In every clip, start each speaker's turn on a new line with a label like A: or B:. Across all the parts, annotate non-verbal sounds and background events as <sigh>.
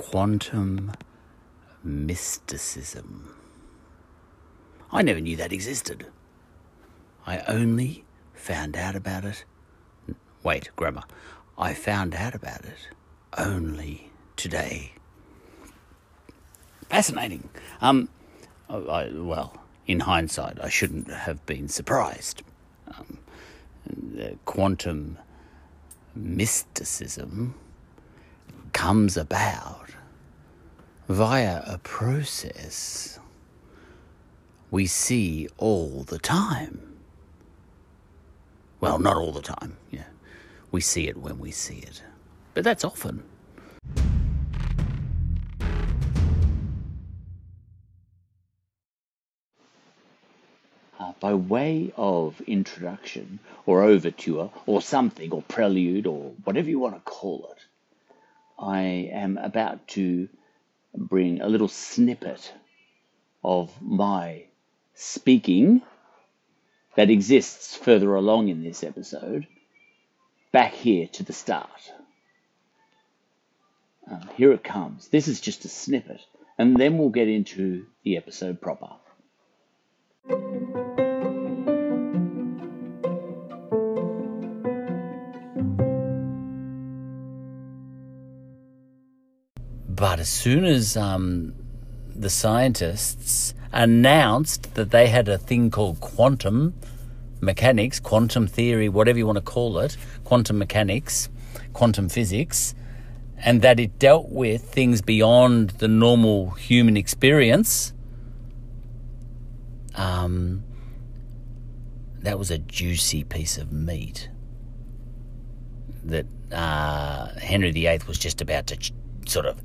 A: quantum mysticism. I never knew that existed. I only found out about it. Wait, grammar. I found out about it only today. Fascinating. Um, I, well, in hindsight, I shouldn't have been surprised. Um, quantum mysticism comes about via a process we see all the time. Well, not all the time, yeah. We see it when we see it. But that's often. Uh, by way of introduction or overture or something or prelude or whatever you want to call it, I am about to bring a little snippet of my speaking that exists further along in this episode back here to the start. Uh, here it comes. This is just a snippet, and then we'll get into the episode proper. As soon as um, the scientists announced that they had a thing called quantum mechanics, quantum theory, whatever you want to call it, quantum mechanics, quantum physics, and that it dealt with things beyond the normal human experience. Um, that was a juicy piece of meat that uh, Henry VIII was just about to ch- sort of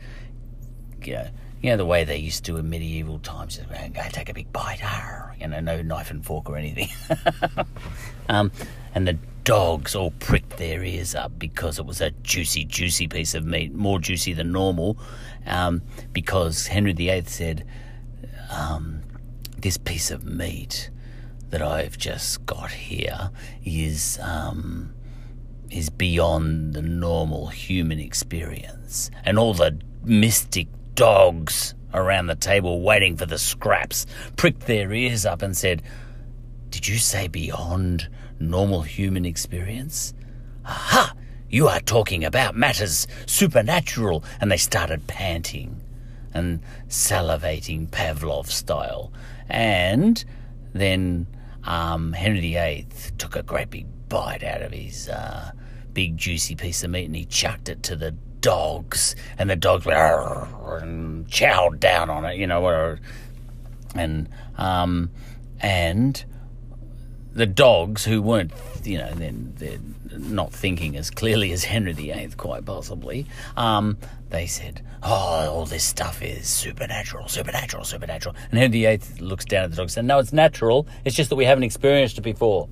A: you know, you know the way they used to in medieval times. Just go and take a big bite, Arr, you know, no knife and fork or anything. <laughs> um, and the dogs all pricked their ears up because it was a juicy, juicy piece of meat, more juicy than normal, um, because Henry VIII said, um, "This piece of meat." That I've just got here is um, is beyond the normal human experience, and all the mystic dogs around the table waiting for the scraps pricked their ears up and said, Did you say beyond normal human experience? Aha! You are talking about matters supernatural. And they started panting and salivating Pavlov style. And then um, Henry VIII took a great big bite out of his uh, big juicy piece of meat and he chucked it to the dogs, and the dogs went and chowed down on it, you know, and um, and the dogs who weren't, you know, then they're not thinking as clearly as Henry VIII, quite possibly. Um, they said, "Oh, all this stuff is supernatural, supernatural, supernatural." And Henry VIII looks down at the dogs and said, "No, it's natural. It's just that we haven't experienced it before."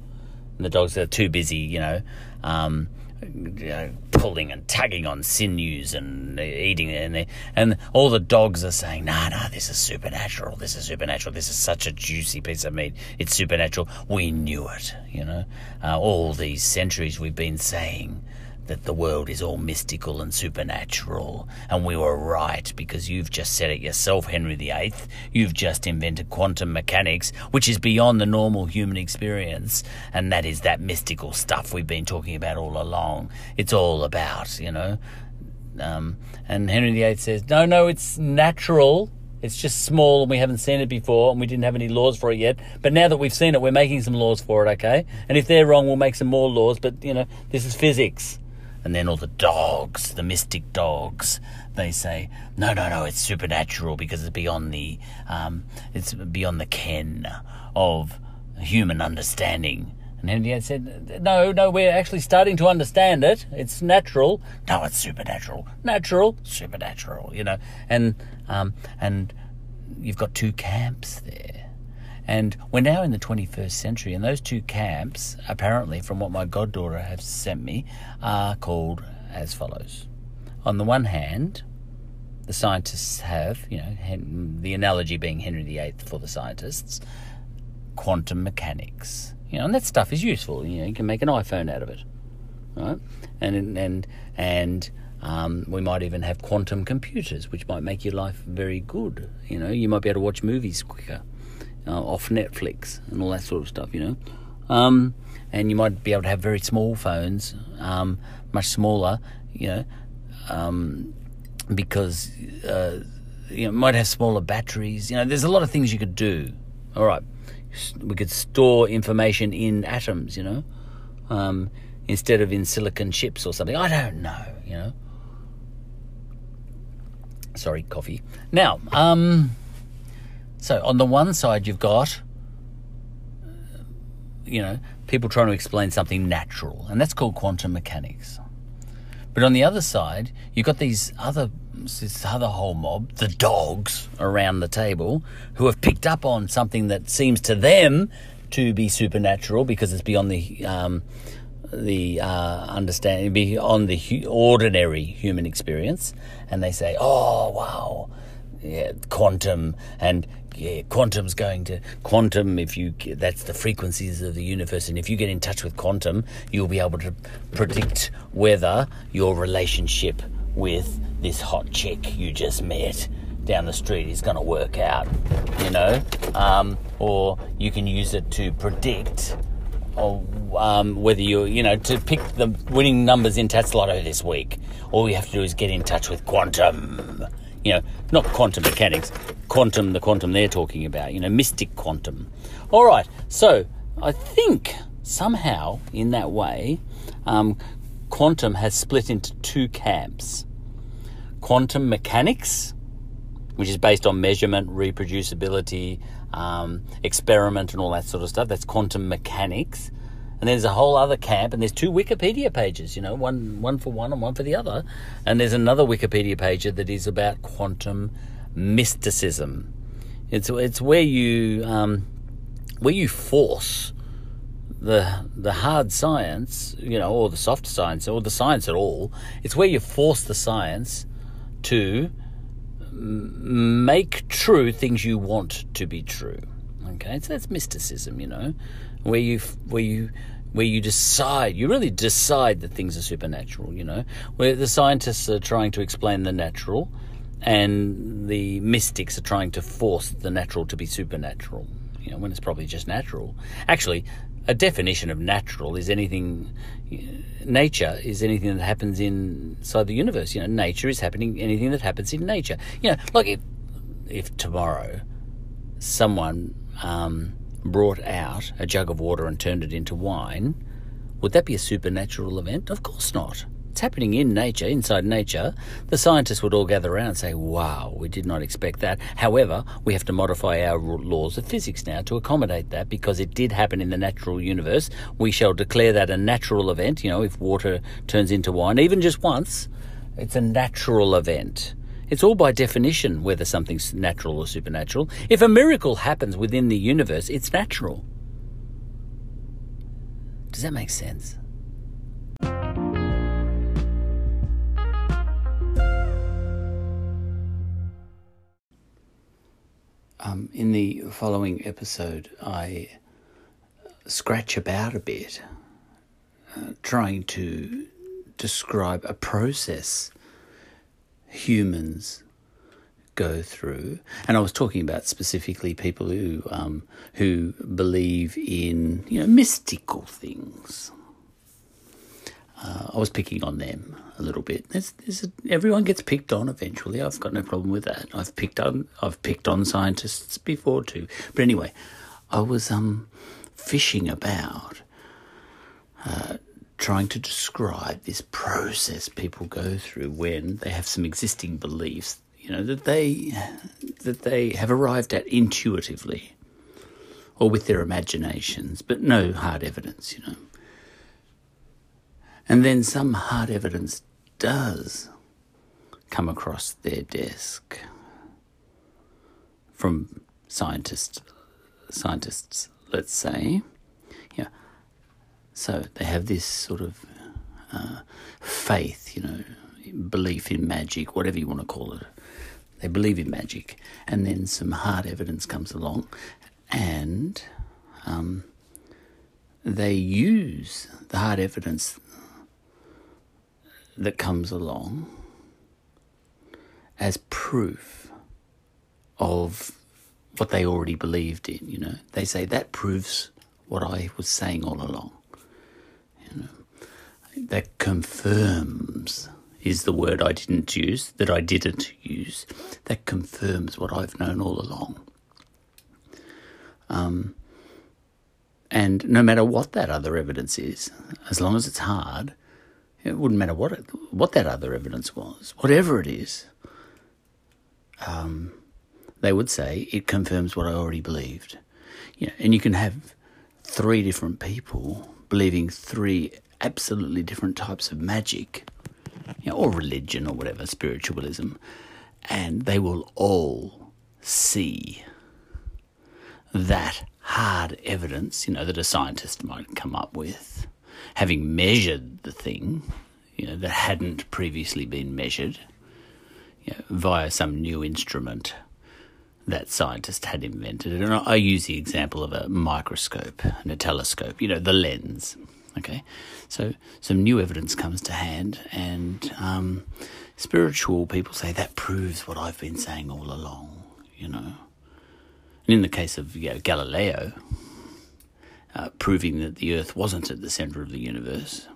A: And the dogs are too busy, you know. Um, you know, pulling and tugging on sinews and eating it, and, and all the dogs are saying, "No, nah, nah, this is supernatural. This is supernatural. This is such a juicy piece of meat. It's supernatural. We knew it. You know, uh, all these centuries we've been saying." That the world is all mystical and supernatural, and we were right because you've just said it yourself, Henry VIII. You've just invented quantum mechanics, which is beyond the normal human experience, and that is that mystical stuff we've been talking about all along. It's all about, you know. Um, and Henry VIII says, no, no, it's natural. It's just small and we haven't seen it before and we didn't have any laws for it yet. But now that we've seen it, we're making some laws for it, okay? And if they're wrong, we'll make some more laws. But, you know, this is physics. And then all the dogs, the mystic dogs, they say, no, no, no, it's supernatural because it's beyond the, um, it's beyond the ken of human understanding. And Henry said, no, no, we're actually starting to understand it. It's natural. No, it's supernatural. Natural, supernatural, you know. And, um, and you've got two camps there. And we're now in the 21st century, and those two camps, apparently, from what my goddaughter has sent me, are called as follows. On the one hand, the scientists have, you know, the analogy being Henry VIII for the scientists, quantum mechanics. You know, and that stuff is useful. You know, you can make an iPhone out of it, right? And and and Um, we might even have quantum computers, which might make your life very good. You know, you might be able to watch movies quicker uh, off Netflix and all that sort of stuff. You know, um, and you might be able to have very small phones, um, much smaller. You know, um, because uh, you know might have smaller batteries. You know, there's a lot of things you could do. All right, we could store information in atoms. You know, um, instead of in silicon chips or something. I don't know. You know. Sorry, coffee. Now, um, so on the one side, you've got, you know, people trying to explain something natural, and that's called quantum mechanics. But on the other side, you've got these other this other whole mob, the dogs around the table, who have picked up on something that seems to them to be supernatural because it's beyond the um, the uh, understanding, beyond the hu- ordinary human experience, and they say, "Oh, wow, yeah, quantum and yeah, quantum's going to quantum. If you that's the frequencies of the universe, and if you get in touch with quantum, you'll be able to predict whether your relationship with this hot chick you just met down the street is going to work out. You know, um, or you can use it to predict. Or um, whether you you know to pick the winning numbers in Tattslotto this week, all you have to do is get in touch with quantum you know, not quantum mechanics, quantum, the quantum they're talking about, you know, mystic quantum. All right, so I think somehow in that way, um, quantum has split into two camps quantum mechanics, which is based on measurement, reproducibility, um, experiment, and all that sort of stuff. That's quantum mechanics. And there's a whole other camp, and there's two Wikipedia pages, you know, one one for one and one for the other. And there's another Wikipedia page that is about quantum mysticism. It's it's where you um, where you force the the hard science, you know, or the soft science, or the science at all. It's where you force the science to make true things you want to be true. Okay, so that's mysticism, you know, where you where you where you decide, you really decide that things are supernatural, you know, where the scientists are trying to explain the natural and the mystics are trying to force the natural to be supernatural, you know, when it's probably just natural. Actually, a definition of natural is anything, nature is anything that happens inside the universe. You know, nature is happening, anything that happens in nature. You know, like if, if tomorrow someone, um, brought out a jug of water and turned it into wine, would that be a supernatural event? Of course not. It's happening in nature, inside nature. The scientists would all gather around and say, wow, we did not expect that. However, we have to modify our laws of physics now to accommodate that because it did happen in the natural universe. We shall declare that a natural event, you know, if water turns into wine, even just once, it's a natural event. It's all by definition whether something's natural or supernatural. If a miracle happens within the universe, it's natural. Does that make sense? Um, in the following episode, I scratch about a bit, uh, trying to describe a process humans go through, and I was talking about specifically people who um, who believe in you know mystical things. Uh, I was picking on them a little bit. There's, there's a, everyone gets picked on eventually. I've got no problem with that. I've picked on I've picked on scientists before too. But anyway, I was um fishing about. Uh, trying to describe this process people go through when they have some existing beliefs, you know, that they that they have arrived at intuitively or with their imaginations, but no hard evidence, you know. And then some hard evidence does come across their desk from scientists scientists, let's say. So they have this sort of uh, faith, you know, belief in magic, whatever you want to call it. They believe in magic, and then some hard evidence comes along, and um, they use the hard evidence that comes along as proof of what they already believed in. You know, they say that proves what I was saying all along. That confirms is the word I didn't use, that I didn't use. That confirms what I've known all along. Um, and no matter what that other evidence is, as long as it's hard, it wouldn't matter what it, what that other evidence was, whatever it is. Um, they would say it confirms what I already believed. You know, and you can have three different people believing three absolutely different types of magic, you know, or religion or whatever, spiritualism, and they will all see that hard evidence, you know, that a scientist might come up with, having measured the thing, you know, that hadn't previously been measured, you know, via some new instrument that scientist had invented. And I use the example of a microscope and a telescope, you know, the lens. Okay, so some new evidence comes to hand, and um, spiritual people say that proves what I've been saying all along, you know. And in the case of you know, Galileo, uh, proving that the Earth wasn't at the centre of the universe,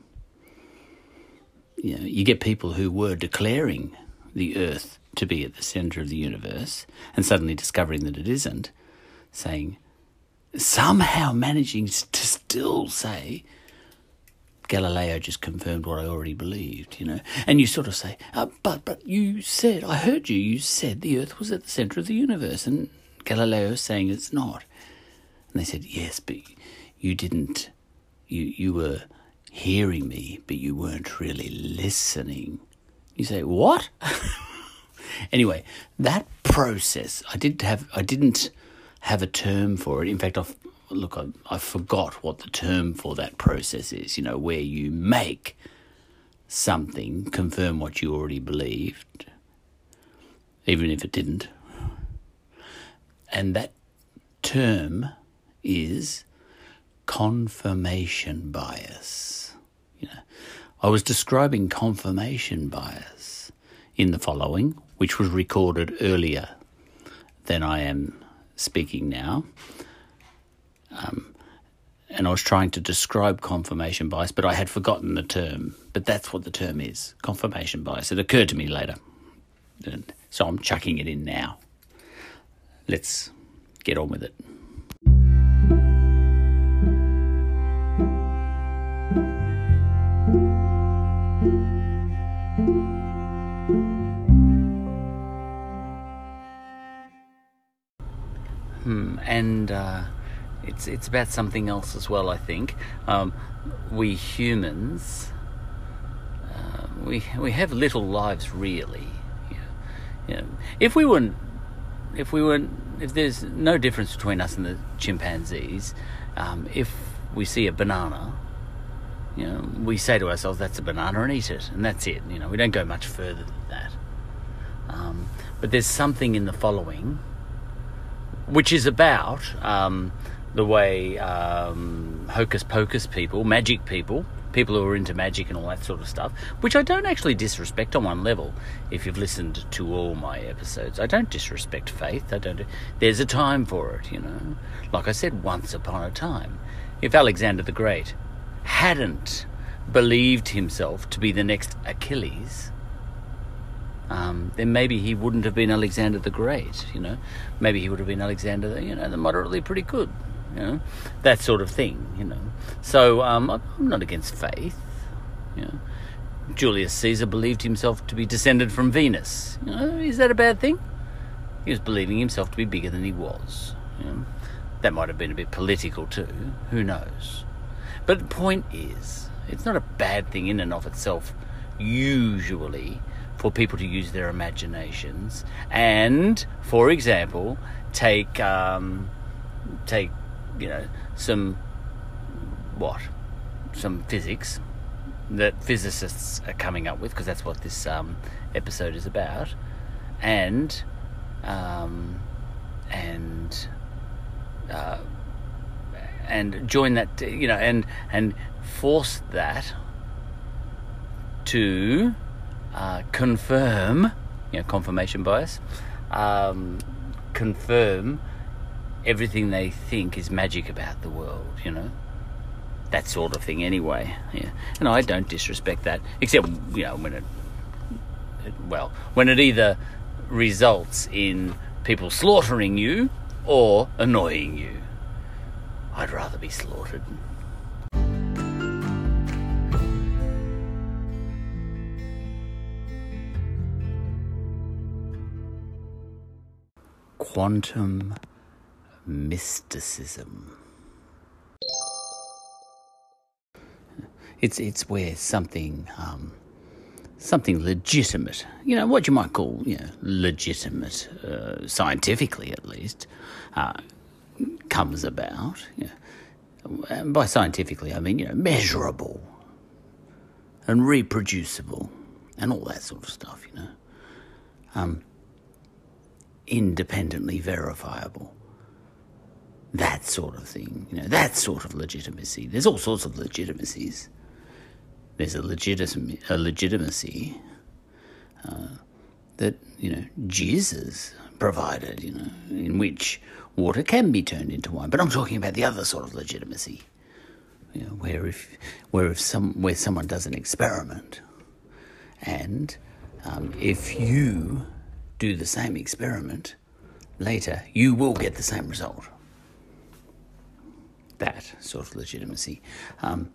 A: you know, you get people who were declaring the Earth to be at the centre of the universe and suddenly discovering that it isn't, saying, somehow managing to still say, Galileo just confirmed what I already believed, you know. And you sort of say, uh, but but you said, I heard you, you said the Earth was at the centre of the universe, and Galileo is saying it's not. And they said, yes, but you didn't, you, you were hearing me, but you weren't really listening. You say, what? <laughs> anyway, that process, I did have, I didn't have a term for it. In fact, I've, look, I, I forgot what the term for that process is, you know, where you make something confirm what you already believed, even if it didn't. And that term is confirmation bias. You know, I was describing confirmation bias in the following, which was recorded earlier than I am speaking now. Um, and I was trying to describe confirmation bias, but I had forgotten the term. But that's what the term is confirmation bias. It occurred to me later. And so I'm chucking it in now. Let's get on with it. And uh, it's it's about something else as well. I think um, we humans uh, we we have little lives really. You know, if we were if we were if there's no difference between us and the chimpanzees, um, if we see a banana, you know, we say to ourselves, "That's a banana," and eat it, and that's it. You know, we don't go much further than that. Um, but there's something in the following which is about um, the way um, hocus pocus people, magic people, people who are into magic and all that sort of stuff, which I don't actually disrespect on one level. If you've listened to all my episodes, I don't disrespect faith. I don't. There's a time for it, you know. Like I said, once upon a time, if Alexander the Great hadn't believed himself to be the next Achilles, um, then maybe he wouldn't have been Alexander the Great, you know. Maybe he would have been Alexander, the, you know, the moderately pretty good, you know, that sort of thing, you know. So um, I'm not against faith, you know. Julius Caesar believed himself to be descended from Venus. You know, is that a bad thing? He was believing himself to be bigger than he was. You know. That might have been a bit political too. Who knows? But the point is, it's not a bad thing in and of itself, usually, for people to use their imaginations. And, for example, take um, take you know some what? Some physics that physicists are coming up with because that's what this um, episode is about, and um, and uh, and join that you know and and force that to uh, confirm, you know, confirmation bias, um, confirm everything they think is magic about the world, you know? That sort of thing, anyway. Yeah. And I don't disrespect that, except, you know, when it, it well, when it either results in people slaughtering you or annoying you. I'd rather be slaughtered. Quantum mysticism. It's it's where something um, something legitimate, you know, what you might call you know legitimate, uh, scientifically at least, uh, comes about. You know. And by scientifically, I mean you know measurable and reproducible and all that sort of stuff. You know, um, independently verifiable that sort of thing, you know, that sort of legitimacy. There's all sorts of legitimacies. There's a, a legitimacy uh, that, you know, Jesus provided, you know, in which water can be turned into wine. But I'm talking about the other sort of legitimacy, you know, where if, where if some, where someone does an experiment and um, if you do the same experiment later, you will get the same result that sort of legitimacy. Um,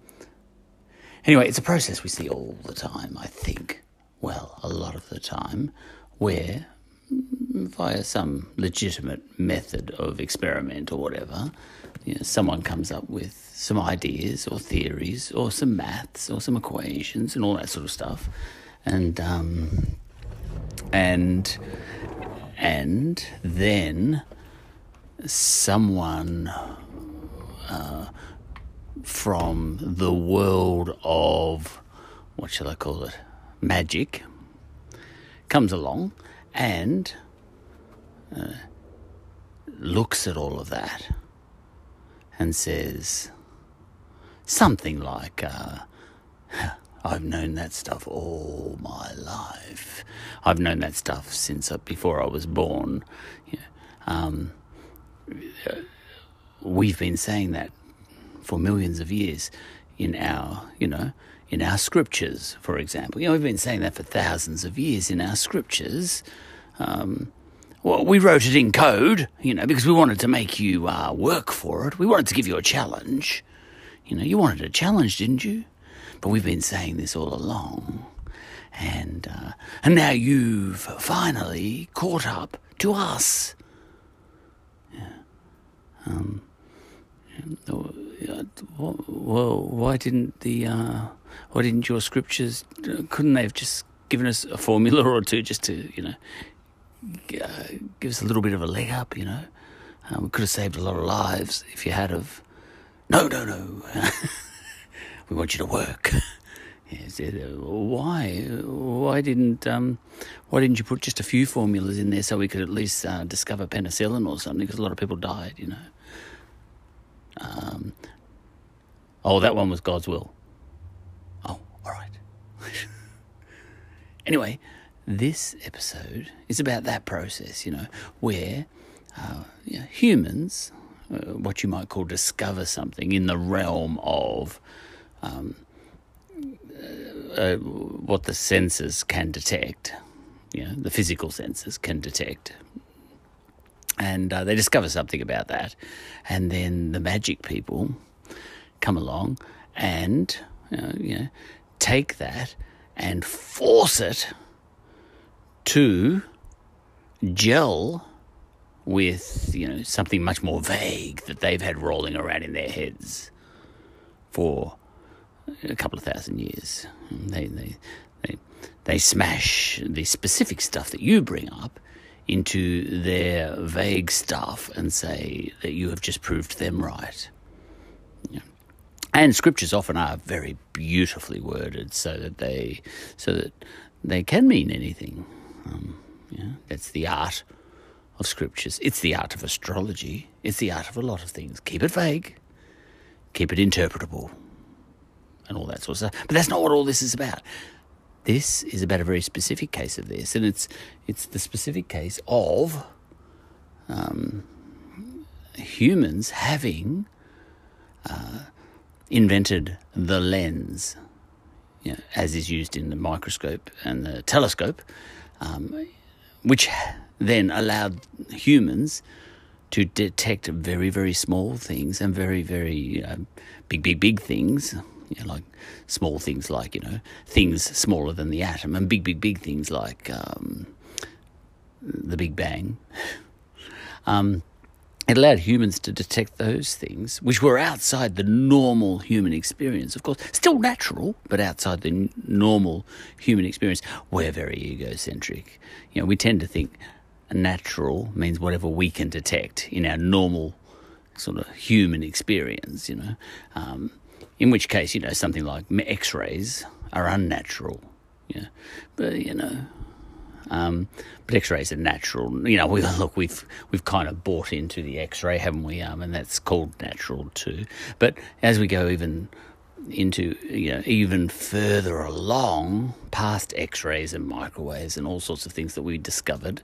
A: anyway, it's a process we see all the time, I think. Well, a lot of the time, where via some legitimate method of experiment or whatever, you know, someone comes up with some ideas or theories or some maths or some equations and all that sort of stuff, and um, and and then someone uh, from the world of what shall I call it? Magic comes along and uh, looks at all of that and says something like, uh, I've known that stuff all my life. I've known that stuff since before I was born. Um, we've been saying that for millions of years in our, you know, in our scriptures, for example. You know, we've been saying that for thousands of years in our scriptures. Um, well, we wrote it in code, you know, because we wanted to make you uh, work for it. We wanted to give you a challenge. You know, you wanted a challenge, didn't you? But we've been saying this all along. And, uh, and now you've finally caught up to us. Yeah. Um, well, why didn't the uh, why didn't your scriptures? Couldn't they have just given us a formula or two just to you know uh, give us a little bit of a leg up? You know, um, we could have saved a lot of lives if you had of. No, no, no. <laughs> we want you to work. <laughs> Yes, why? Why didn't um, Why didn't you put just a few formulas in there so we could at least uh, discover penicillin or something? Because a lot of people died, you know. Um, oh, that one was God's will. Oh, all right. <laughs> anyway, this episode is about that process, you know, where uh, you know, humans, uh, what you might call discover something in the realm of um, uh, what the senses can detect, you know, the physical senses can detect, and uh, they discover something about that, and then the magic people come along and uh, you know take that and force it to gel with you know something much more vague that they've had rolling around in their heads for a couple of thousand years. They they they, they smash the specific stuff that you bring up into their vague stuff and say that you have just proved them right. And scriptures often are very beautifully worded so that they so that they can mean anything. Um, yeah, that's the art of scriptures. It's the art of astrology. It's the art of a lot of things. Keep it vague, keep it interpretable, and all that sort of stuff. But that's not what all this is about. this is about a very specific case of this, and it's it's the specific case of um, humans having uh, invented the lens, you know, as is used in the microscope and the telescope, um, which then allowed humans to detect very, very small things and very, very know, big, big, big things. You know, like small things like you know things smaller than the atom, and big, big, big things like um, the Big Bang. Um, it allowed humans to detect those things which were outside the normal human experience. Of course, still natural, but outside the n- normal human experience. We're very egocentric. You know, we tend to think natural means whatever we can detect in our normal sort of human experience, you know. Um, in which case, you know, something like x rays are unnatural. Yeah. But, you know, um, but X-rays are natural. You know, <laughs> we look, we've we've kind of bought into the X-ray, haven't we? Um, and that's called natural too. But as we go even into you know even further along past X-rays and microwaves and all sorts of things that we discovered,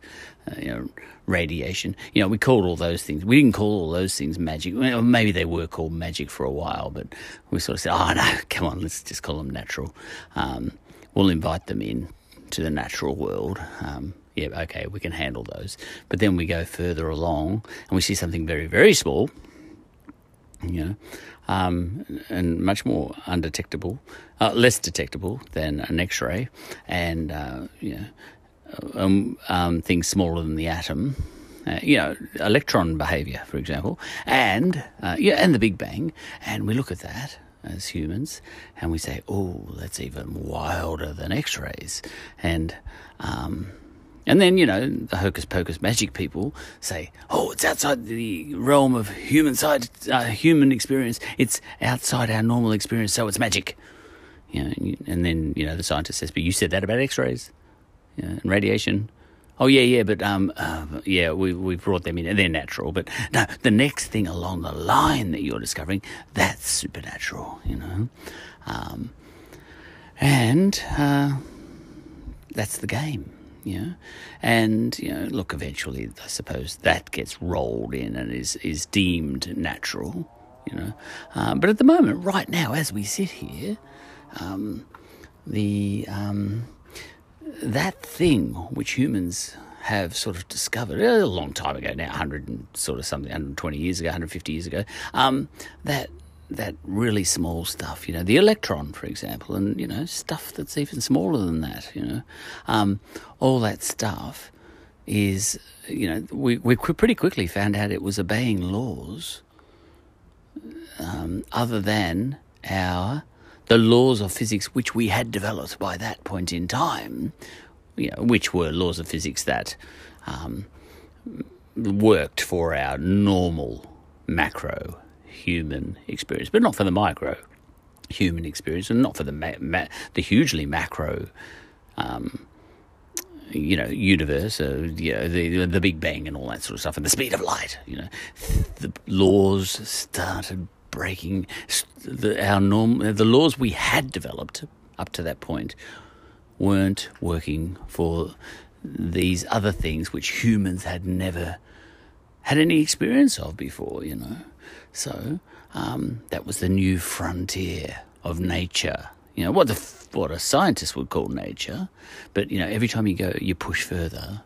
A: uh, you know, radiation. You know, we called all those things. We didn't call all those things magic. Well, maybe they were called magic for a while, but we sort of said, "Oh no, <laughs> come on, let's just call them natural." Um, we'll invite them in to the natural world. Um, yeah, okay, we can handle those. But then we go further along and we see something very, very small, you know, um, and much more undetectable, uh, less detectable than an X ray, and, uh, you know, um, um, things smaller than the atom. Uh, you know, electron behavior, for example, and uh, yeah, and the Big Bang, and we look at that, as humans, and we say, "Oh, that's even wilder than X-rays," and um, and then you know the hocus pocus magic people say, "Oh, it's outside the realm of human side, uh, human experience. It's outside our normal experience, so it's magic." You know, and then you know the scientist says, "But you said that about X-rays you know, and radiation." Oh yeah, yeah, but um, uh, yeah, we we brought them in, they're natural. But no, the next thing along the line that you're discovering, that's supernatural, you know, um, and uh, that's the game, you know. And you know, look, eventually, I suppose that gets rolled in and is is deemed natural, you know. Um, but at the moment, right now, as we sit here, um, the um, that thing which humans have sort of discovered a long time ago now, 100 and sort of something, 120 years ago, 150 years ago, um, that that really small stuff, you know, the electron, for example, and you know, stuff that's even smaller than that, you know, um, all that stuff is, you know, we we pretty quickly found out it was obeying laws um, other than our the laws of physics which we had developed by that point in time, you know, which were laws of physics that um, worked for our normal macro human experience, but not for the micro human experience, and not for the ma- ma- the hugely macro. Um, you know, universe, uh, you know, the the Big Bang and all that sort of stuff, and the speed of light. You know, the laws started breaking the, our norm, the laws we had developed up to that point weren't working for these other things which humans had never had any experience of before, you know. So um, that was the new frontier of nature. You know what the what a scientist would call nature, but you know every time you go, you push further.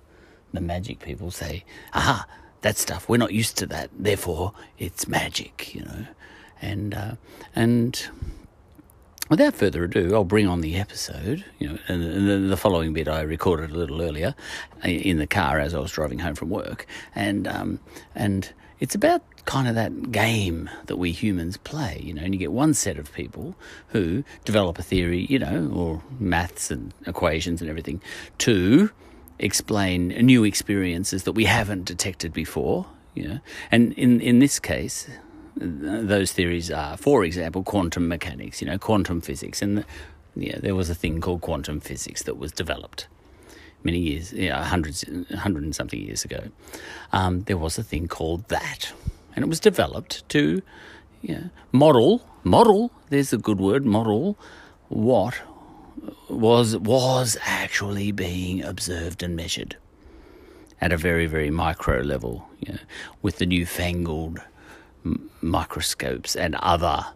A: The magic people say, "Aha, that stuff we're not used to that. Therefore, it's magic." You know, and uh, and without further ado, I'll bring on the episode. You know, and the, following bit I recorded a little earlier in the car as I was driving home from work, and um, and it's about kind of that game that we humans play, you know, and you get one set of people who develop a theory, you know, or maths and equations and everything to explain new experiences that we haven't detected before, you know. And in in this case, those theories are, for example, quantum mechanics, you know, quantum physics. And yeah, there was a thing called quantum physics that was developed many years, yeah, hundreds, hundred and something years ago. Um, there was a thing called that, and it was developed to yeah, model, model. There's a good word, model what was was actually being observed and measured at a very very micro level, you know, with the newfangled m- microscopes and other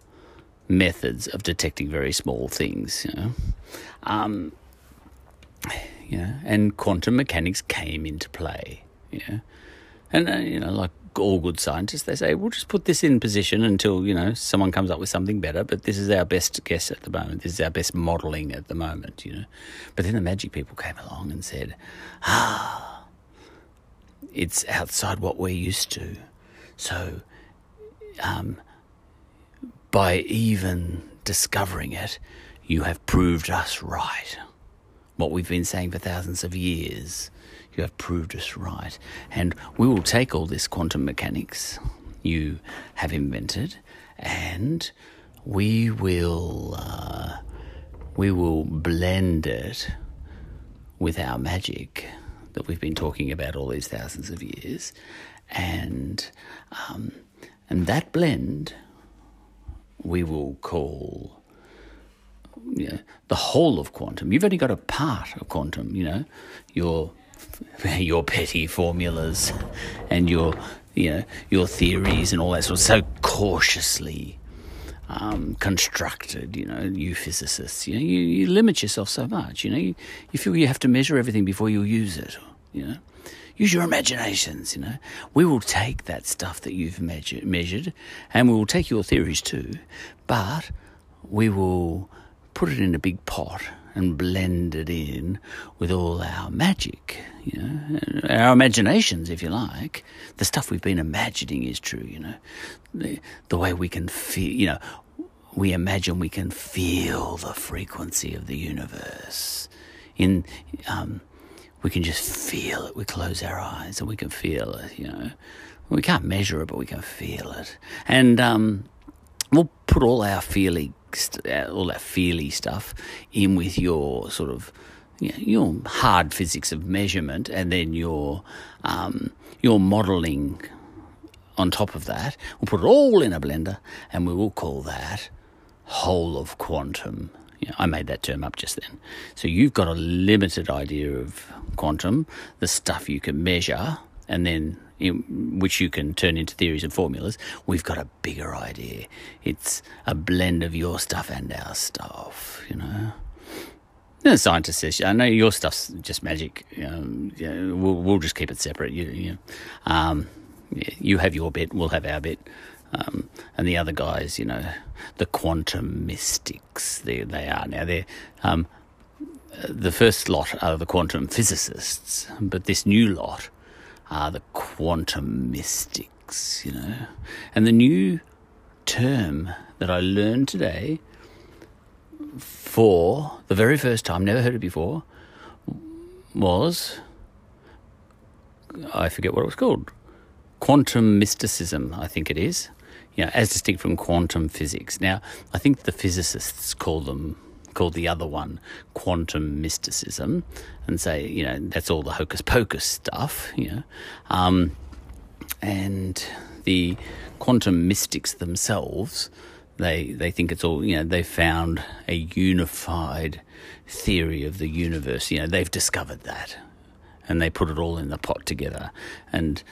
A: methods of detecting very small things. You know, um, you know, and quantum mechanics came into play. You know, and uh, you know, like all good scientists, they say, we'll just put this in position until, you know, someone comes up with something better, but this is our best guess at the moment. This is our best modelling at the moment, you know. But then the magic people came along and said, ah, it's outside what we're used to. So, um, by even discovering it, you have proved us right. What we've been saying for thousands of years you have proved us right. And we will take all this quantum mechanics you have invented and we will uh, we will blend it with our magic that we've been talking about all these thousands of years, and um, and that blend we will call you know, the whole of quantum. You've only got a part of quantum. You know, your <laughs> your petty formulas and your you know your theories and all that sort of so cautiously um, constructed. You know, you physicists, you know, you, you limit yourself so much. You know, you, you feel you have to measure everything before you use it. You know, use your imaginations. You know, we will take that stuff that you've measured, measured, and we will take your theories too, but we will put it in a big pot and blend it in with all our magic, you know, our imaginations, if you like. The stuff we've been imagining is true, you know. The, the way we can feel, you know, we imagine we can feel the frequency of the universe. In, um, we can just feel it. We close our eyes and we can feel it, you know. We can't measure it, but we can feel it. And um, we'll put all our feeling uh, all that feely stuff in with your sort of you know, your hard physics of measurement and then your um, your modelling on top of that. We'll put it all in a blender and we will call that whole of quantum. You know, I made that term up just then. So you've got a limited idea of quantum, the stuff you can measure, and then in, which you can turn into theories and formulas. We've got a bigger idea. It's a blend of your stuff and our stuff, you know. The scientist says, "I know your stuff's just magic. Um, we'll, we'll just keep it separate. You, you, um, you have your bit, we'll have our bit." Um, and the other guys, you know, the quantum mystics, they, they are now. They're um, the first lot are the quantum physicists, but this new lot are the quantum mystics, you know. And the new term that I learned today for the very first time, never heard it before, was I forget what it was called. Quantum mysticism, I think it is. You know, as distinct from quantum physics. Now, I think the physicists call them called the other one quantum mysticism, and say, you know, that's all the hocus pocus stuff, you know. Um, and the quantum mystics themselves, they they think it's all, you know, they found a unified theory of the universe. You know, they've discovered that, and they put it all in the pot together, and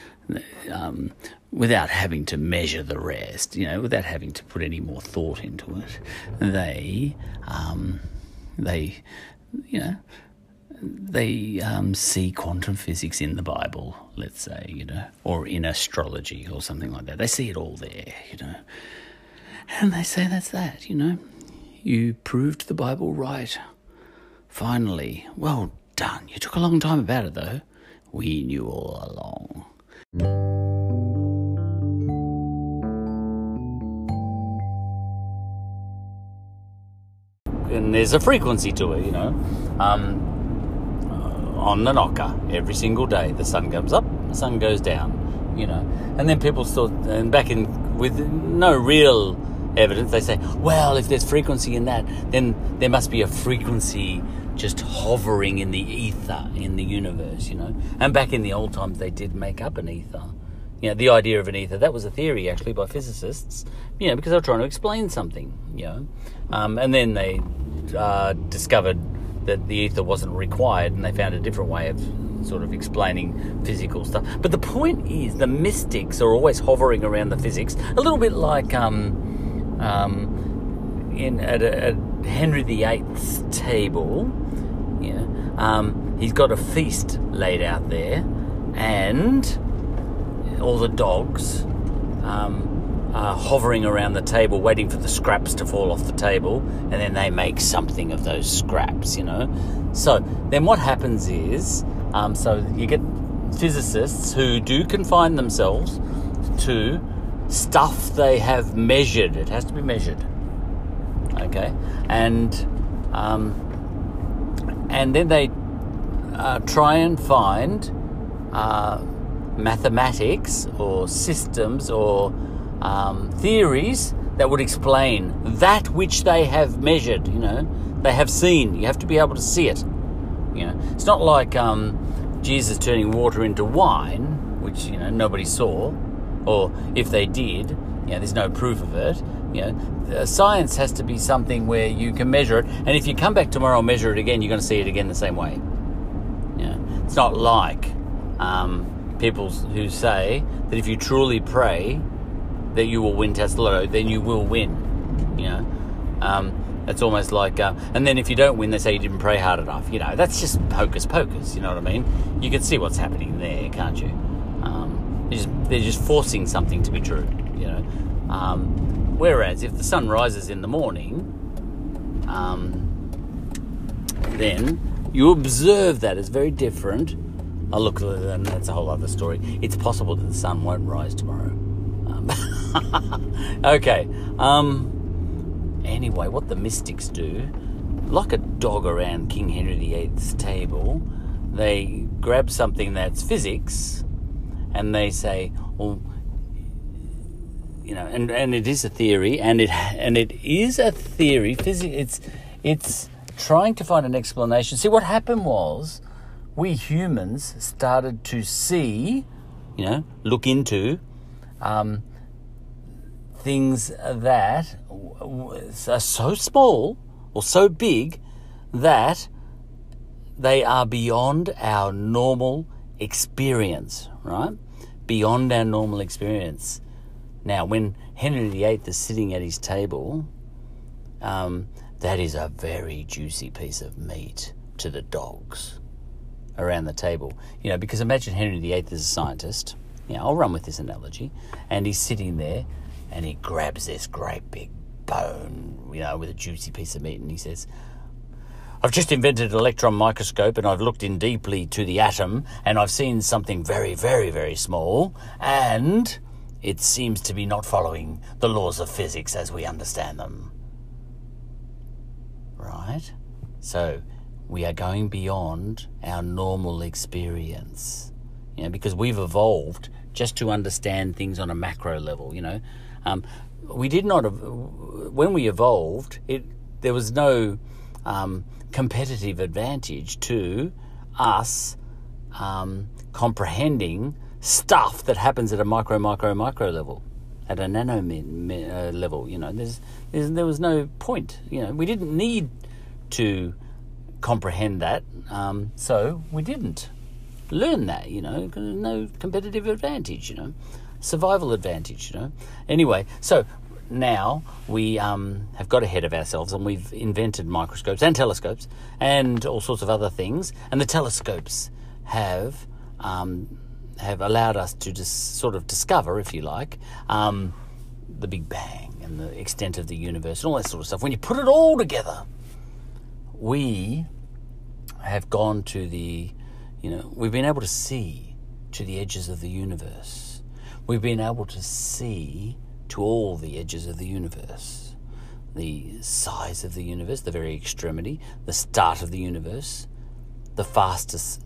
A: um, without having to measure the rest, you know, without having to put any more thought into it, they, um, they, you know, they um, see quantum physics in the Bible, let's say, you know, or in astrology or something like that. They see it all there, you know, and they say that's that, you know. You proved the Bible right. Finally, well done. You took a long time about it, though. We knew all along. And there's a frequency to it, you know. Um, uh, on the knocker, every single day, the sun comes up, the sun goes down, you know. And then people thought, and back in with no real evidence, they say, well, if there's frequency in that, then there must be a frequency just hovering in the ether in the universe, you know. And back in the old times, they did make up an ether. You know, the idea of an ether, that was a theory actually by physicists, you know, because they were trying to explain something, you know. Um, and then they uh, discovered that the ether wasn't required, and they found a different way of sort of explaining physical stuff. But the point is, the mystics are always hovering around the physics, a little bit like um, um, in at, a, at Henry VIII's table. Yeah, um, he's got a feast laid out there, and all the dogs. Um, uh, hovering around the table, waiting for the scraps to fall off the table, and then they make something of those scraps, you know. So then what happens is, um, so you get physicists who do confine themselves to stuff they have measured. It has to be measured, okay, and um, and then they uh, try and find uh, mathematics or systems or um, theories that would explain that which they have measured. You know, they have seen. You have to be able to see it. You know, it's not like um, Jesus turning water into wine, which you know nobody saw, or if they did, you know, there's no proof of it. You know, science has to be something where you can measure it, and if you come back tomorrow and measure it again, you're going to see it again the same way. You know, it's not like um, people who say that if you truly pray that you will win Tattslotto then you will win. You know, um, it's almost like, uh, and then if you don't win, they say you didn't pray hard enough. You know, that's just hocus pocus. You know what I mean? You can see what's happening there, can't you? Um, they're, just, they're just forcing something to be true. You know, um, whereas if the sun rises in the morning, um, then you observe that as very different. Oh, look, that's a whole other story. It's possible that the sun won't rise tomorrow. <laughs> okay. Um. Anyway, what the mystics do, like a dog around King Henry VIII's table, they grab something that's physics, and they say, "Well, you know," and and it is a theory, and it and it is a theory. Physics. It's it's trying to find an explanation. See, what happened was, we humans started to see, you know, look into. Um, things that are so small or so big that they are beyond our normal experience, right? Beyond our normal experience. Now, when Henry VIII is sitting at his table, um, that is a very juicy piece of meat to the dogs around the table. You know, because imagine Henry VIII is a scientist. Yeah, I'll run with this analogy. And he's sitting there and he grabs this great big bone, you know, with a juicy piece of meat, and he says, I've just invented an electron microscope and I've looked in deeply to the atom and I've seen something very, very, very small and it seems to be not following the laws of physics as we understand them. Right? So, we are going beyond our normal experience. You know, because we've evolved just to understand things on a macro level, you know. Um, we did not, when we evolved, it there was no um, competitive advantage to us um, comprehending stuff that happens at a micro, micro, micro level, at a nano uh, level. You know, there's, there's, there was no point. You know, we didn't need to comprehend that, um, so we didn't learn that. You know, no competitive advantage. You know survival advantage, you know. Anyway, so now we um, have got ahead of ourselves and we've invented microscopes and telescopes and all sorts of other things. And the telescopes have um, have allowed us to just sort of discover, if you like, um, the Big Bang and the extent of the universe and all that sort of stuff. When you put it all together, we have gone to the, you know, we've been able to see to the edges of the universe we've been able to see to all the edges of the universe. The size of the universe, the very extremity, the start of the universe, the fastest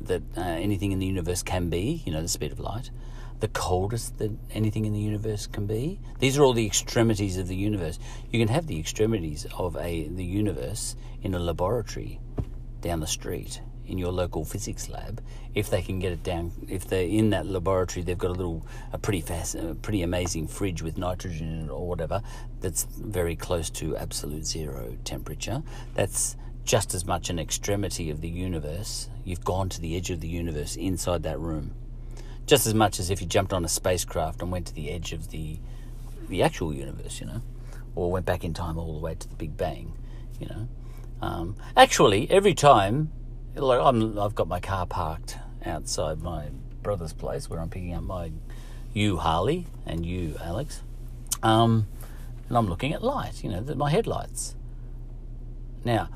A: that uh, anything in the universe can be, you know, the speed of light, the coldest that anything in the universe can be. These are all the extremities of the universe. You can have the extremities of a the universe in a laboratory down the street in your local physics lab if they can get it down. If they're in that laboratory, they've got a little, a pretty fast, a pretty amazing fridge with nitrogen in it or whatever that's very close to absolute zero temperature. That's just as much an extremity of the universe. You've gone to the edge of the universe inside that room, just as much as if you jumped on a spacecraft and went to the edge of the the actual universe, you know, or went back in time all the way to the Big Bang, you know. Um, actually, every time, like I'm, I've got my car parked outside my brother's place where I'm picking up my you Harley and you Alex, um, and I'm looking at light, you know, the, my headlights. Now,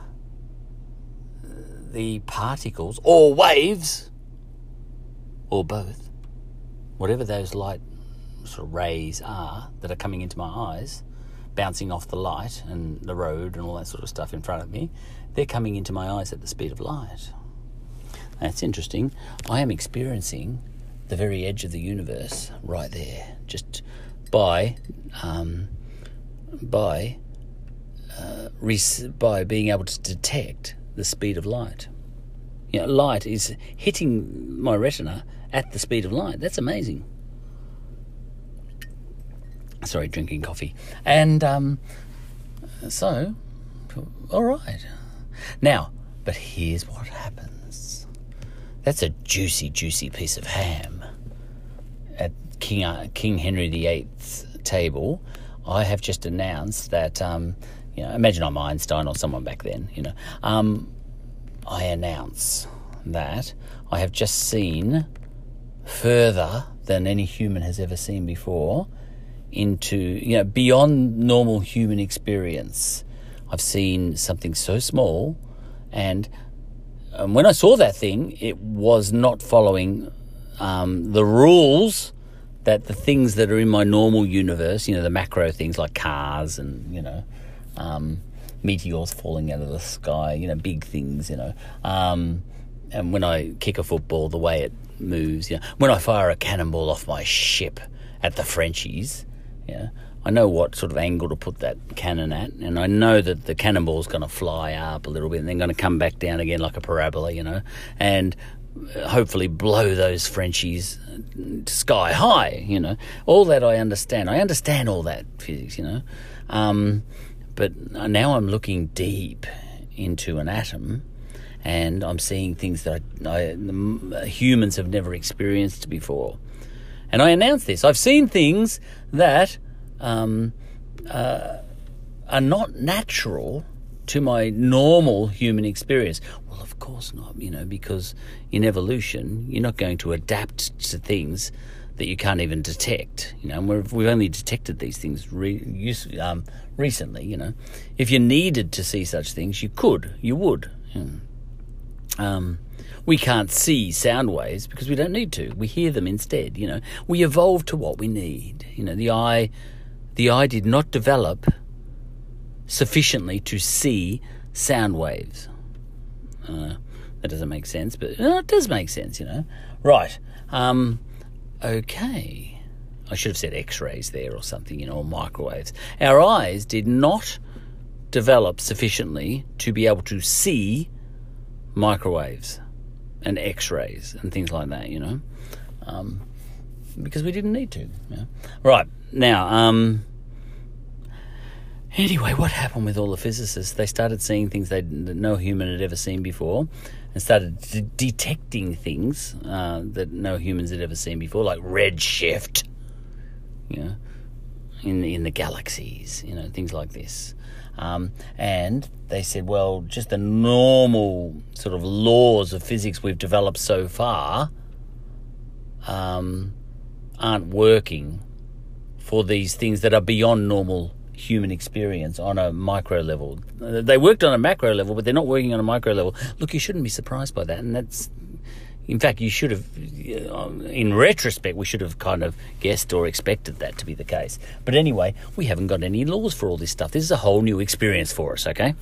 A: the particles or waves or both, whatever those light sort of rays are that are coming into my eyes, bouncing off the light and the road and all that sort of stuff in front of me, they're coming into my eyes at the speed of light. That's interesting. I am experiencing the very edge of the universe right there, just by um, by uh, by being able to detect the speed of light. You know, light is hitting my retina at the speed of light. That's amazing. Sorry, drinking coffee. And um, so, all right. Now, but here's what happens. That's a juicy, juicy piece of ham. At King, uh, King Henry VIII's table, I have just announced that um, you know, imagine I'm Einstein or someone back then, you know. Um, I announce that I have just seen further than any human has ever seen before into, you know, beyond normal human experience. I've seen something so small, and, and when I saw that thing, it was not following um, the rules that the things that are in my normal universe, you know, the macro things like cars and, you know, um, meteors falling out of the sky, you know, big things, you know. Um, and when I kick a football, the way it moves, you know, when I fire a cannonball off my ship at the Frenchies, yeah, I know what sort of angle to put that cannon at, and I know that the cannonball's going to fly up a little bit and then going to come back down again like a parabola, you know, and hopefully blow those Frenchies sky high, you know. All that I understand. I understand all that physics, you know. Um, but now I'm looking deep into an atom and I'm seeing things that I, I, humans have never experienced before. And I announce this. I've seen things that um, uh, are not natural to my normal human experience. Well, of course not, you know, because in evolution, you're not going to adapt to things that you can't even detect. You know, and we've, we've only detected these things re, use, um, recently. You know, if you needed to see such things, you could, you would. Um, we can't see sound waves because we don't need to. We hear them instead. You know, we evolved to what we need. You know, the eye, the eye did not develop sufficiently to see sound waves. Uh, that doesn't make sense, but uh, it does make sense. You know, right? Um, okay. I should have said X rays there or something, you know, or microwaves. Our eyes did not develop sufficiently to be able to see microwaves and X rays and things like that, you know, um, because we didn't need to. Right, now, um, anyway, what happened with all the physicists? They started seeing things that no human had ever seen before and started d- detecting things uh, that no humans had ever seen before, like redshift, you know, in in the galaxies, you know, things like this. Um, and they said, well, just the normal sort of laws of physics we've developed so far um, aren't working for these things that are beyond normal human experience on a micro level. They worked on a macro level, but they're not working on a micro level. Look, you shouldn't be surprised by that, and that's. In fact, you should have, in retrospect, we should have kind of guessed or expected that to be the case. But anyway, we haven't got any laws for all this stuff. This is a whole new experience for us, okay?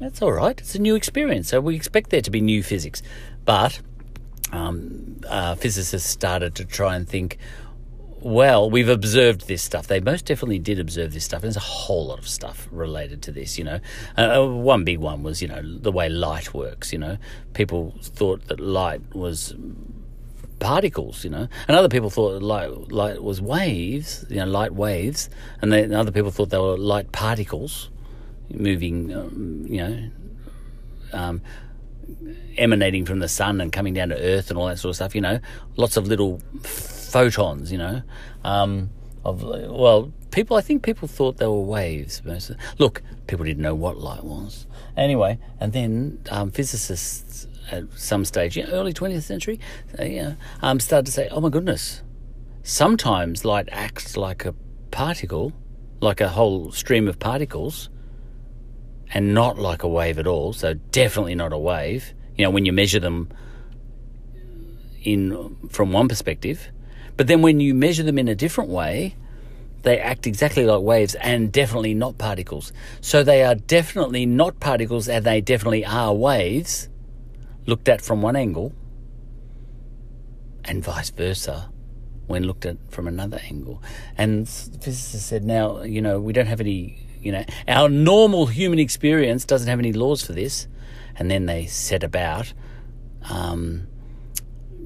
A: That's all right. It's a new experience, so we expect there to be new physics. But um, uh, physicists started to try and think well, we've observed this stuff. They most definitely did observe this stuff. And there's a whole lot of stuff related to this, you know. Uh, uh, one big one was, you know, the way light works, you know. People thought that light was particles, you know, and other people thought light, light was waves, you know, light waves, and, they, and other people thought they were light particles moving, um, you know, um, emanating from the sun and coming down to Earth and all that sort of stuff. You know, lots of little photons. You know, um, of well, people. I think people thought they were waves. Look, people didn't know what light was. Anyway, and then um, physicists at some stage, you know, early 20th century, uh, you know, um, started to say, "Oh my goodness, sometimes light acts like a particle, like a whole stream of particles." and not like a wave at all. So definitely not a wave. You know, when you measure them in from one perspective, but then when you measure them in a different way, they act exactly like waves and definitely not particles. So they are definitely not particles and they definitely are waves looked at from one angle and vice versa when looked at from another angle. And physicists said, now, you know, we don't have any you know, our normal human experience doesn't have any laws for this. And then they set about um,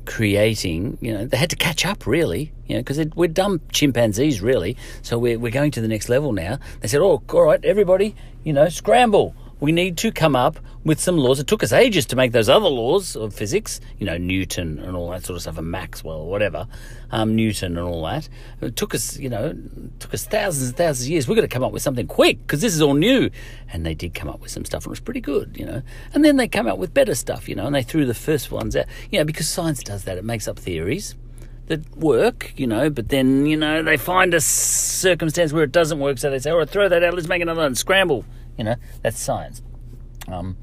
A: creating, you know, they had to catch up really, you know, because we're dumb chimpanzees really. So we're, we're going to the next level now. They said, oh, all right, everybody, you know, scramble we need to come up with some laws. It took us ages to make those other laws of physics, you know, Newton and all that sort of stuff, and Maxwell or whatever, um, Newton and all that. It took us, you know, took us thousands and thousands of years. We've got to come up with something quick because this is all new. And they did come up with some stuff, and it was pretty good, you know. And then they come out with better stuff, you know, and they threw the first ones out, you know, because science does that. It makes up theories that work, you know, but then, you know, they find a circumstance where it doesn't work, so they say, all right, throw that out, let's make another one, scramble. You know, that's science. Um,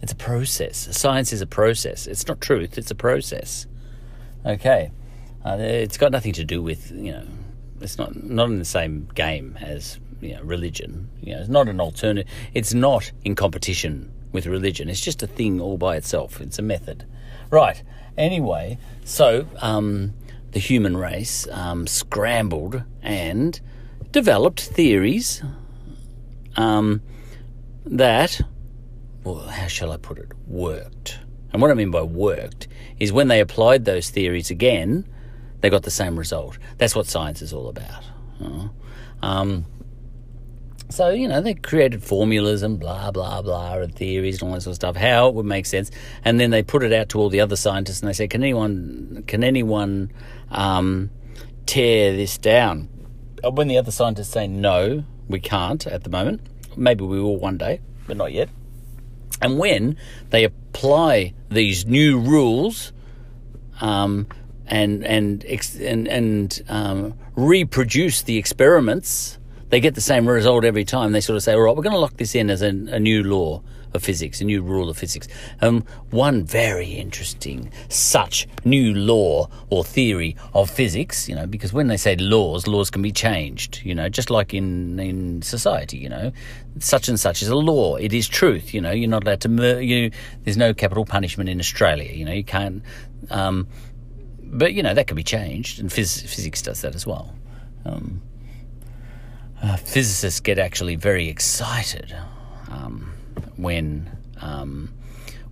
A: it's a process. Science is a process. It's not truth. It's a process. Okay, uh, it's got nothing to do with you know. It's not not in the same game as you know religion. You know, it's not an alternative. It's not in competition with religion. It's just a thing all by itself. It's a method, right? Anyway, so um, the human race um, scrambled and developed theories um, that, well, how shall I put it, worked. And what I mean by worked is when they applied those theories again, they got the same result. That's what science is all about. Um, so, you know, they created formulas and blah, blah, blah, and theories and all that sort of stuff, how it would make sense. And then they put it out to all the other scientists and they said, can anyone, can anyone um, tear this down? When the other scientists say, no, we can't at the moment, Maybe we will one day, but not yet. And when they apply these new rules um, and and and, and um, reproduce the experiments, they get the same result every time. They sort of say, "All right, we're going to lock this in as a, a new law." Of physics, a new rule of physics. Um, one very interesting such new law or theory of physics, you know, because when they say laws, laws can be changed, you know, just like in, in society, you know, such and such is a law. It is truth, you know, you're not allowed to, mur- you, there's no capital punishment in Australia, you know, you can't, um, but, you know, that can be changed, and phys- physics does that as well. Um, uh, physicists get actually very excited. Um, when um,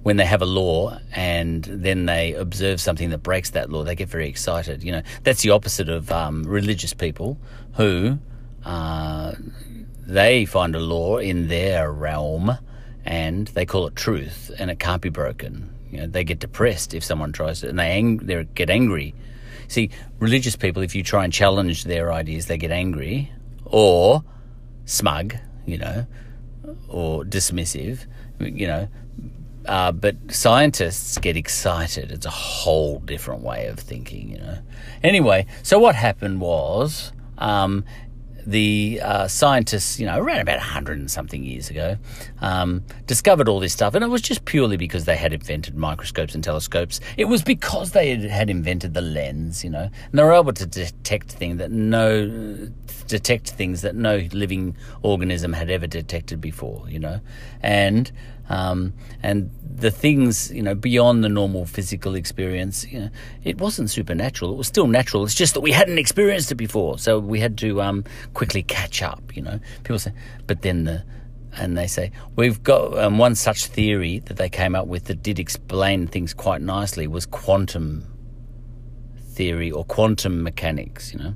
A: when they have a law and then they observe something that breaks that law, they get very excited. You know, that's the opposite of um, religious people who uh, they find a law in their realm and they call it truth and it can't be broken. You know, they get depressed if someone tries it, and they, ang- they get angry. See, religious people, if you try and challenge their ideas, they get angry or smug, you know, or dismissive, you know. Uh, but scientists get excited. It's a whole different way of thinking, you know. Anyway, so what happened was um, the uh, scientists, you know, around about 100 and something years ago, um, discovered all this stuff. And it was just purely because they had invented microscopes and telescopes. It was because they had, invented the lens, you know, and they were able to detect things that no detect things that no living organism had ever detected before, you know, and Um, and the things, you know, beyond the normal physical experience, you know, it wasn't supernatural. It was still natural. It's just that we hadn't experienced it before, so we had to um, quickly catch up. You know, people say, but then the and they say we've got um, one such theory that they came up with that did explain things quite nicely was quantum theory or quantum mechanics. You know,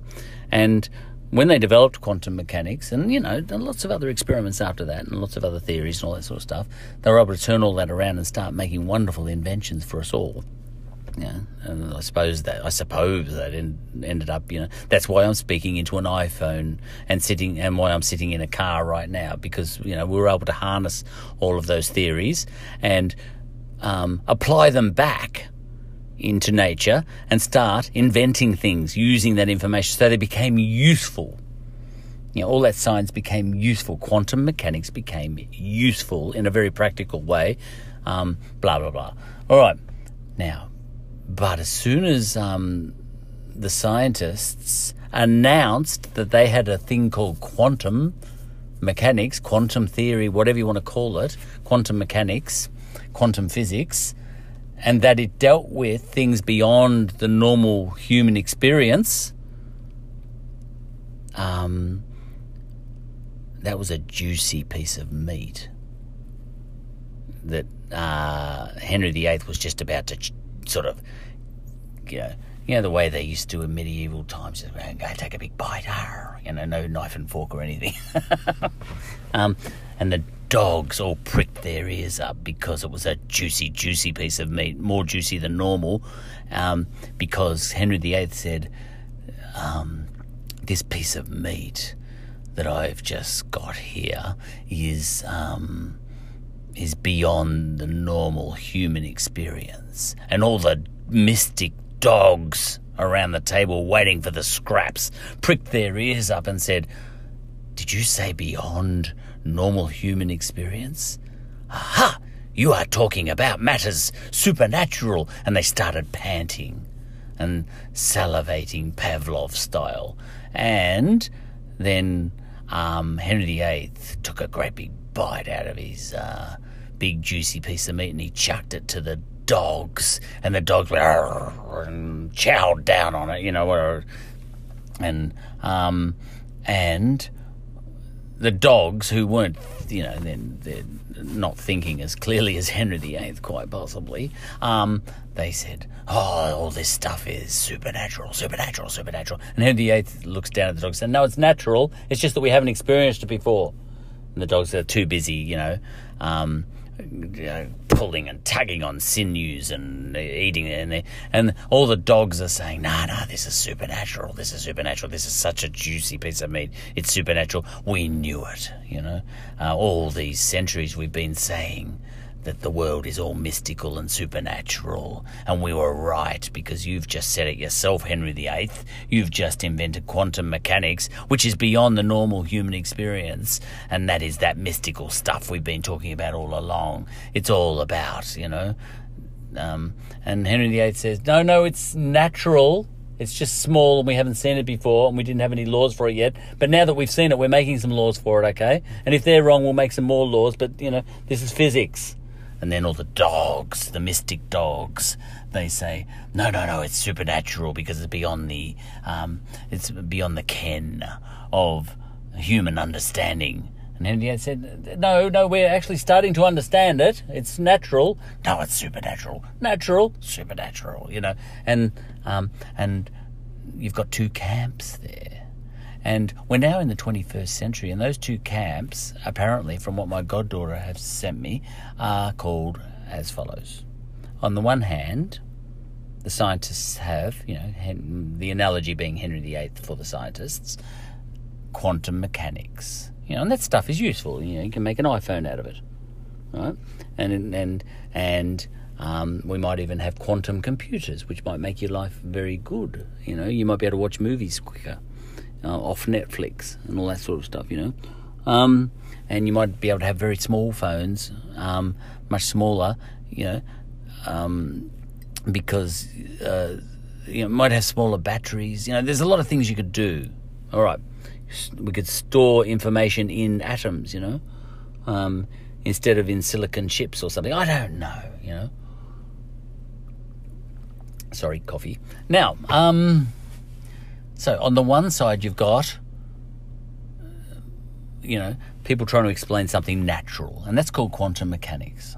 A: and when they developed quantum mechanics, and you know, lots of other experiments after that, and lots of other theories and all that sort of stuff, they were able to turn all that around and start making wonderful inventions for us all. Yeah, and I suppose that I suppose that ended up, you know, that's why I'm speaking into an iPhone and sitting, and why I'm sitting in a car right now because you know we were able to harness all of those theories and um, apply them back into nature and start inventing things using that information so they became useful. You know, all that science became useful. Quantum mechanics became useful in a very practical way. Um, blah, blah, blah. All right. Now, but as soon as um, the scientists announced that they had a thing called quantum mechanics, quantum theory, whatever you want to call it, quantum mechanics, quantum physics, and that it dealt with things beyond the normal human experience, um, that was a juicy piece of meat that uh, Henry VIII was just about to ch- sort of, you know, you know the way they used to in medieval times, just go take a big bite, you know, no knife and fork or anything. <laughs> um, and the dogs all pricked their ears up because it was a juicy, juicy piece of meat, more juicy than normal, um, because Henry VIII said, um, This piece of meat that I've just got here is. Um, is beyond the normal human experience, and all the mystic dogs around the table waiting for the scraps pricked their ears up and said, Did you say beyond normal human experience? Aha! You are talking about matters supernatural. And they started panting and salivating Pavlov style. And then um, Henry VIII took a great big bite out of his uh, big juicy piece of meat and he chucked it to the dogs. And the dogs went and chowed down on it, you know. And, um, and the dogs who weren't, you know, then they're, not thinking as clearly as Henry VIII, quite possibly. Um, they said, "Oh, all this stuff is supernatural, supernatural, supernatural." And Henry VIII looks down at the dogs and said, "No, it's natural. It's just that we haven't experienced it before." And the dogs are too busy, you know, um, pulling and tugging on sinews and eating it, and, and all the dogs are saying, "No, nah, no, nah, this is supernatural. This is supernatural. This is such a juicy piece of meat. It's supernatural. We knew it. You know, uh, all these centuries we've been saying." That the world is all mystical and supernatural. And we were right because you've just said it yourself, Henry VIII. You've just invented quantum mechanics, which is beyond the normal human experience. And that is that mystical stuff we've been talking about all along. It's all about, you know. Um, and Henry VIII says, no, no, it's natural. It's just small and we haven't seen it before and we didn't have any laws for it yet. But now that we've seen it, we're making some laws for it, okay? And if they're wrong, we'll make some more laws. But, you know, this is physics. And then all the dogs, the mystic dogs, they say, no, no, no, it's supernatural because it's beyond the, um, it's beyond the ken of human understanding. And India said, no, no, we're actually starting to understand it. It's natural. No, it's supernatural. Natural, supernatural, you know. And, um, and you've got two camps there. And we're now in the 21st century, and those two camps, apparently, from what my goddaughter has sent me, are called as follows. On the one hand, the scientists have, you know, the analogy being Henry VIII for the scientists, quantum mechanics. You know, and that stuff is useful. You know, you can make an iPhone out of it, right? And and and um, we might even have quantum computers, which might make your life very good. You know, you might be able to watch movies quicker uh, off Netflix and all that sort of stuff, you know. Um, and you might be able to have very small phones, um, much smaller, you know, um, because uh, you know might have smaller batteries. You know, there's a lot of things you could do. All right, we could store information in atoms. You know, um, instead of in silicon chips or something. I don't know, you know. Sorry, coffee. Now, um, so on the one side, you've got, you know, people trying to explain something natural, and that's called quantum mechanics.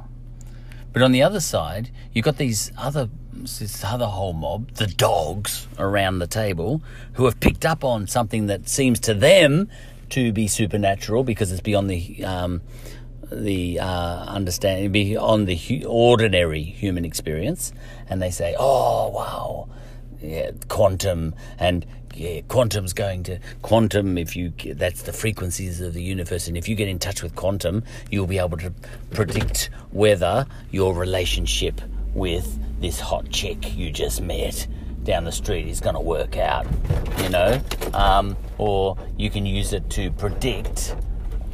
A: But on the other side, you've got these other this other whole mob, the dogs around the table, who have picked up on something that seems to them to be supernatural because it's beyond the um, the uh, understanding, beyond the ordinary human experience, and they say, "Oh, wow, yeah, quantum and yeah, quantum's going to quantum. If you that's the frequencies of the universe, and if you get in touch with quantum, you'll be able to predict whether your relationship with this hot chick you just met down the street is going to work out. You know, um, or you can use it to predict.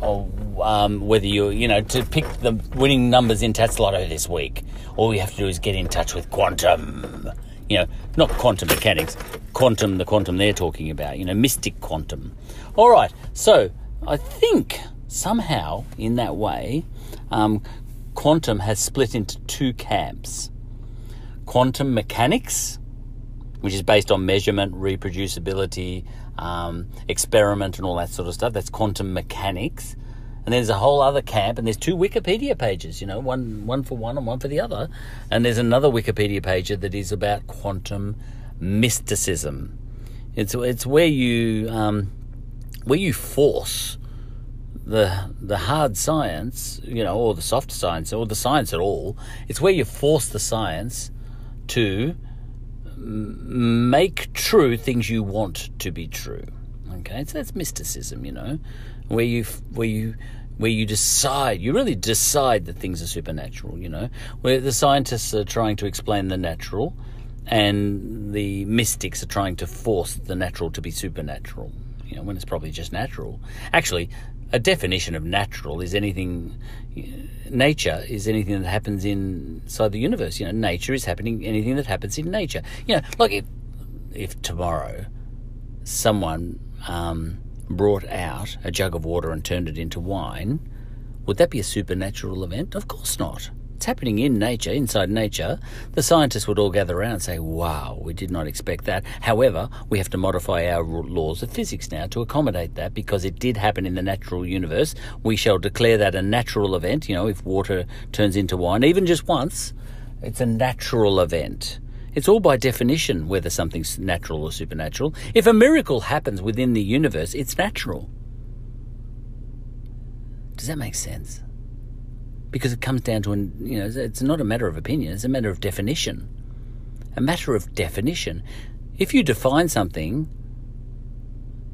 A: Or um, whether you you know to pick the winning numbers in Tattslotto this week, all you have to do is get in touch with quantum you know, not quantum mechanics, quantum, the quantum they're talking about, you know, mystic quantum. All right, so I think somehow in that way, um, quantum has split into two camps quantum mechanics, which is based on measurement, reproducibility, um, experiment, and all that sort of stuff. That's quantum mechanics. And there's a whole other camp, and there's two Wikipedia pages, you know, one one for one and one for the other. And there's another Wikipedia page that is about quantum mysticism. It's it's where you um, where you force the the hard science, you know, or the soft science, or the science at all. It's where you force the science to make true things you want to be true. Okay, so that's mysticism, you know, where you where you where you decide, you really decide that things are supernatural, you know, where the scientists are trying to explain the natural and the mystics are trying to force the natural to be supernatural, you know, when it's probably just natural. Actually, a definition of natural is anything, nature is anything that happens inside the universe. You know, nature is happening, anything that happens in nature. You know, like if, if tomorrow someone, um, brought out a jug of water and turned it into wine, would that be a supernatural event? Of course not. It's happening in nature, inside nature. The scientists would all gather around and say, wow, we did not expect that. However, we have to modify our laws of physics now to accommodate that because it did happen in the natural universe. We shall declare that a natural event. You know, if water turns into wine, even just once, it's a natural event. It's all by definition whether something's natural or supernatural. If a miracle happens within the universe, it's natural. Does that make sense? Because it comes down to, an, you know, it's not a matter of opinion, it's a matter of definition. A matter of definition. If you define something,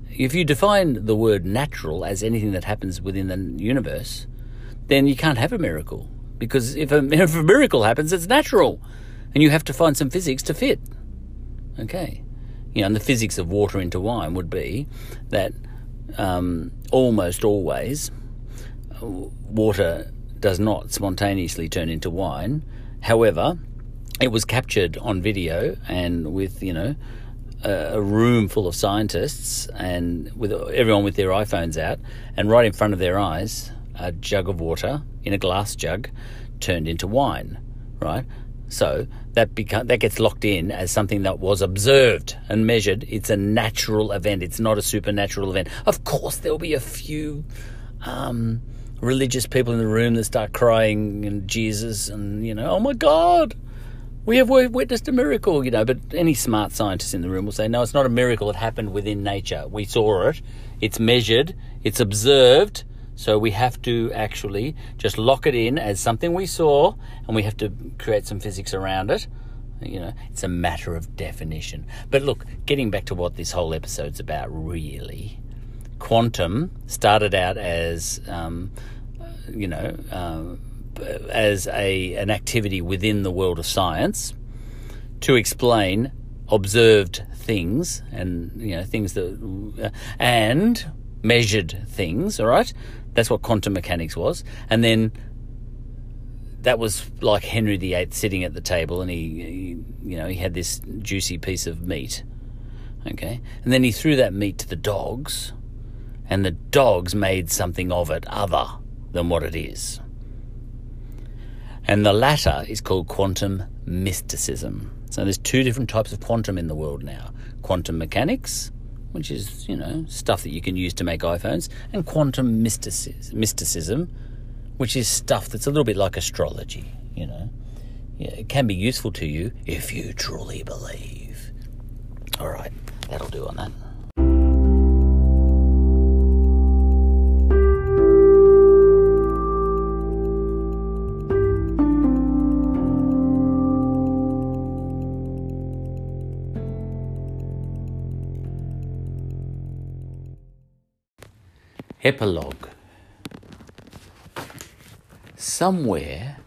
A: if you define the word natural as anything that happens within the universe, then you can't have a miracle. Because if a, <laughs> if a miracle happens, it's natural and you have to find some physics to fit. Okay. You know, and the physics of water into wine would be that um, almost always uh, water does not spontaneously turn into wine. However, it was captured on video and with, you know, a room full of scientists and with everyone with their iPhones out, and right in front of their eyes, a jug of water in a glass jug turned into wine, right? So that become, that gets locked in as something that was observed and measured. It's a natural event. It's not a supernatural event. Of course, there'll be a few um, religious people in the room that start crying and Jesus and you know, oh my God, we have witnessed a miracle. You know, but any smart scientist in the room will say, no, it's not a miracle. It happened within nature. We saw it. It's measured. It's observed so we have to actually just lock it in as something we saw, and we have to create some physics around it. You know, it's a matter of definition. But look, getting back to what this whole episode's about, really, quantum started out as, um, you know, um, as a an activity within the world of science to explain observed things and you know things that uh, and measured things. All right, that's what quantum mechanics was. And then that was like Henry VIII sitting at the table and he, he, you know, he had this juicy piece of meat. Okay. And then he threw that meat to the dogs and the dogs made something of it other than what it is. And the latter is called quantum mysticism. So there's two different types of quantum in the world now quantum mechanics, which is, you know, stuff that you can use to make iPhones, and quantum mysticism, which is stuff that's a little bit like astrology, you know. Yeah, it can be useful to you if you truly believe. All right, that'll do on that. Epilogue. Somewhere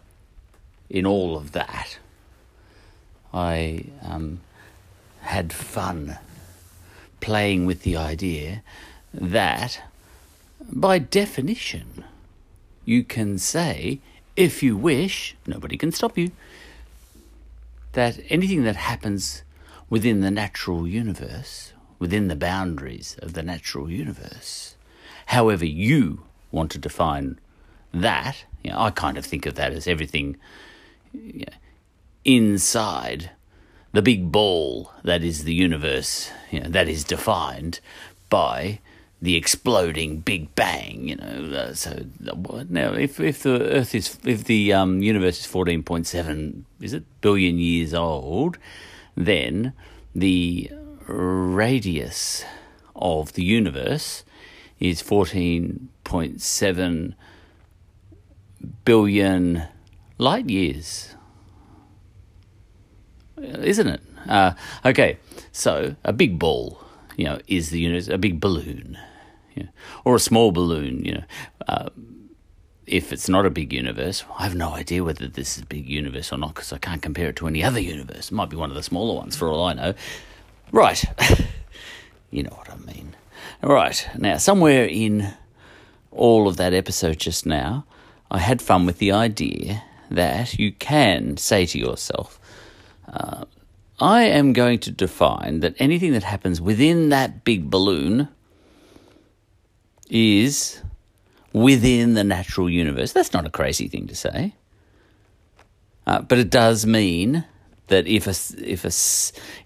A: in all of that, I um, had fun playing with the idea that, by definition, you can say, if you wish, nobody can stop you, that anything that happens within the natural universe, within the boundaries of the natural universe, however you want to define that. You know, I kind of think of that as everything you know, inside the big ball that is the universe, you know, that is defined by the exploding Big Bang. You know, uh, so now if if the Earth is if the um, universe is fourteen point seven, is it billion years old, then the radius of the universe is 14.7 billion light years. Isn't it? Uh, okay, so a big ball, you know, is the universe, a big balloon, you know, or a small balloon, you know. Uh, if it's not a big universe, I have no idea whether this is a big universe or not because I can't compare it to any other universe. It might be one of the smaller ones for all I know. Right. <laughs> you know what I mean. Right, now, somewhere in all of that episode just now, I had fun with the idea that you can say to yourself, uh, I am going to define that anything that happens within that big balloon is within the natural universe. That's not a crazy thing to say. Uh, but it does mean that if a, if a,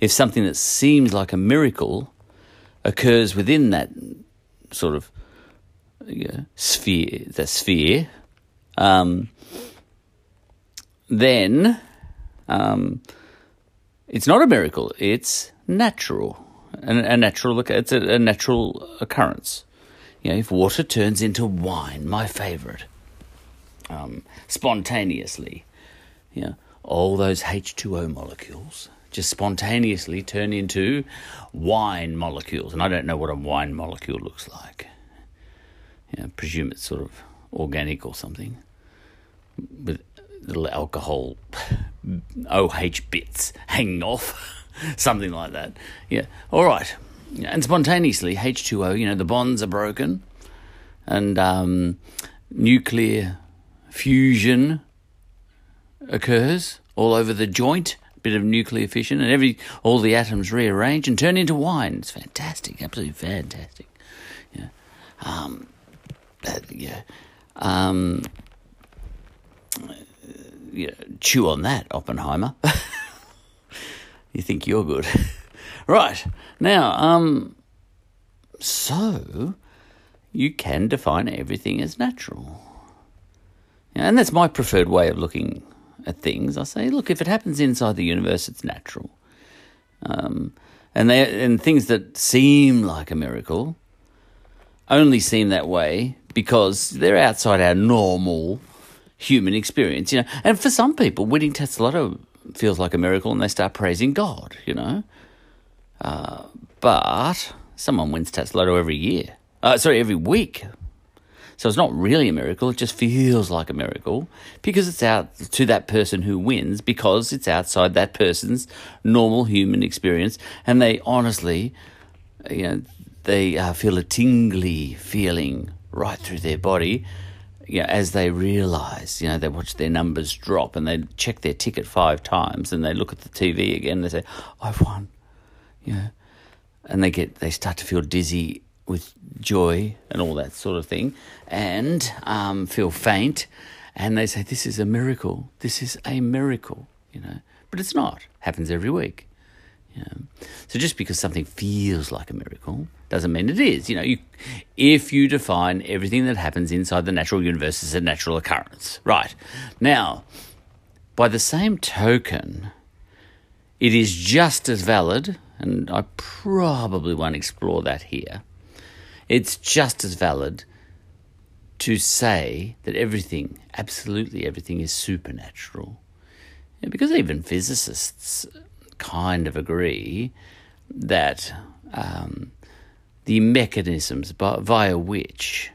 A: if something that seems like a miracle occurs within that sort of you know, sphere, the sphere, um, then um, it's not a miracle. It's natural, a, a natural. It's a, a, natural occurrence. You know, if water turns into wine, my favourite, um, spontaneously, you know, all those H two O molecules just spontaneously turn into wine molecules. And I don't know what a wine molecule looks like. You know, presume it's sort of organic or something with little alcohol <laughs> OH bits hanging off, <laughs> something like that. Yeah, all right. And spontaneously, H2O, you know, the bonds are broken and um, nuclear fusion occurs all over the joint bit of nuclear fission, and every all the atoms rearrange and turn into wine. It's fantastic, absolutely fantastic. Yeah, um, that, yeah, um, yeah. Chew on that, Oppenheimer. <laughs> you think you're good, <laughs> right? Now, um, so you can define everything as natural. and that's my preferred way of looking at things, I say, look, if it happens inside the universe, it's natural. Um, and they and things that seem like a miracle only seem that way because they're outside our normal human experience, you know. And for some people, winning Tattslotto feels like a miracle, and they start praising God, you know. Uh, but someone wins Tattslotto every year. Uh, sorry, every week. So it's not really a miracle, it just feels like a miracle because it's out to that person who wins because it's outside that person's normal human experience and they honestly, you know, they uh, feel a tingly feeling right through their body you know, as they realize, you know, they watch their numbers drop and they check their ticket five times and they look at the TV again and they say, I've won, you know, and they get, they start to feel dizzy with joy and all that sort of thing, and um, feel faint and they say, This is a miracle. This is a miracle, you know. But it's not. It happens every week. You know? So just because something feels like a miracle doesn't mean it is. You know, you, if you define everything that happens inside the natural universe as a natural occurrence. Right. Now, by the same token, it is just as valid, and I probably won't explore that here. It's just as valid to say that everything, absolutely everything, is supernatural. Because even physicists kind of agree that um, the mechanisms by, via which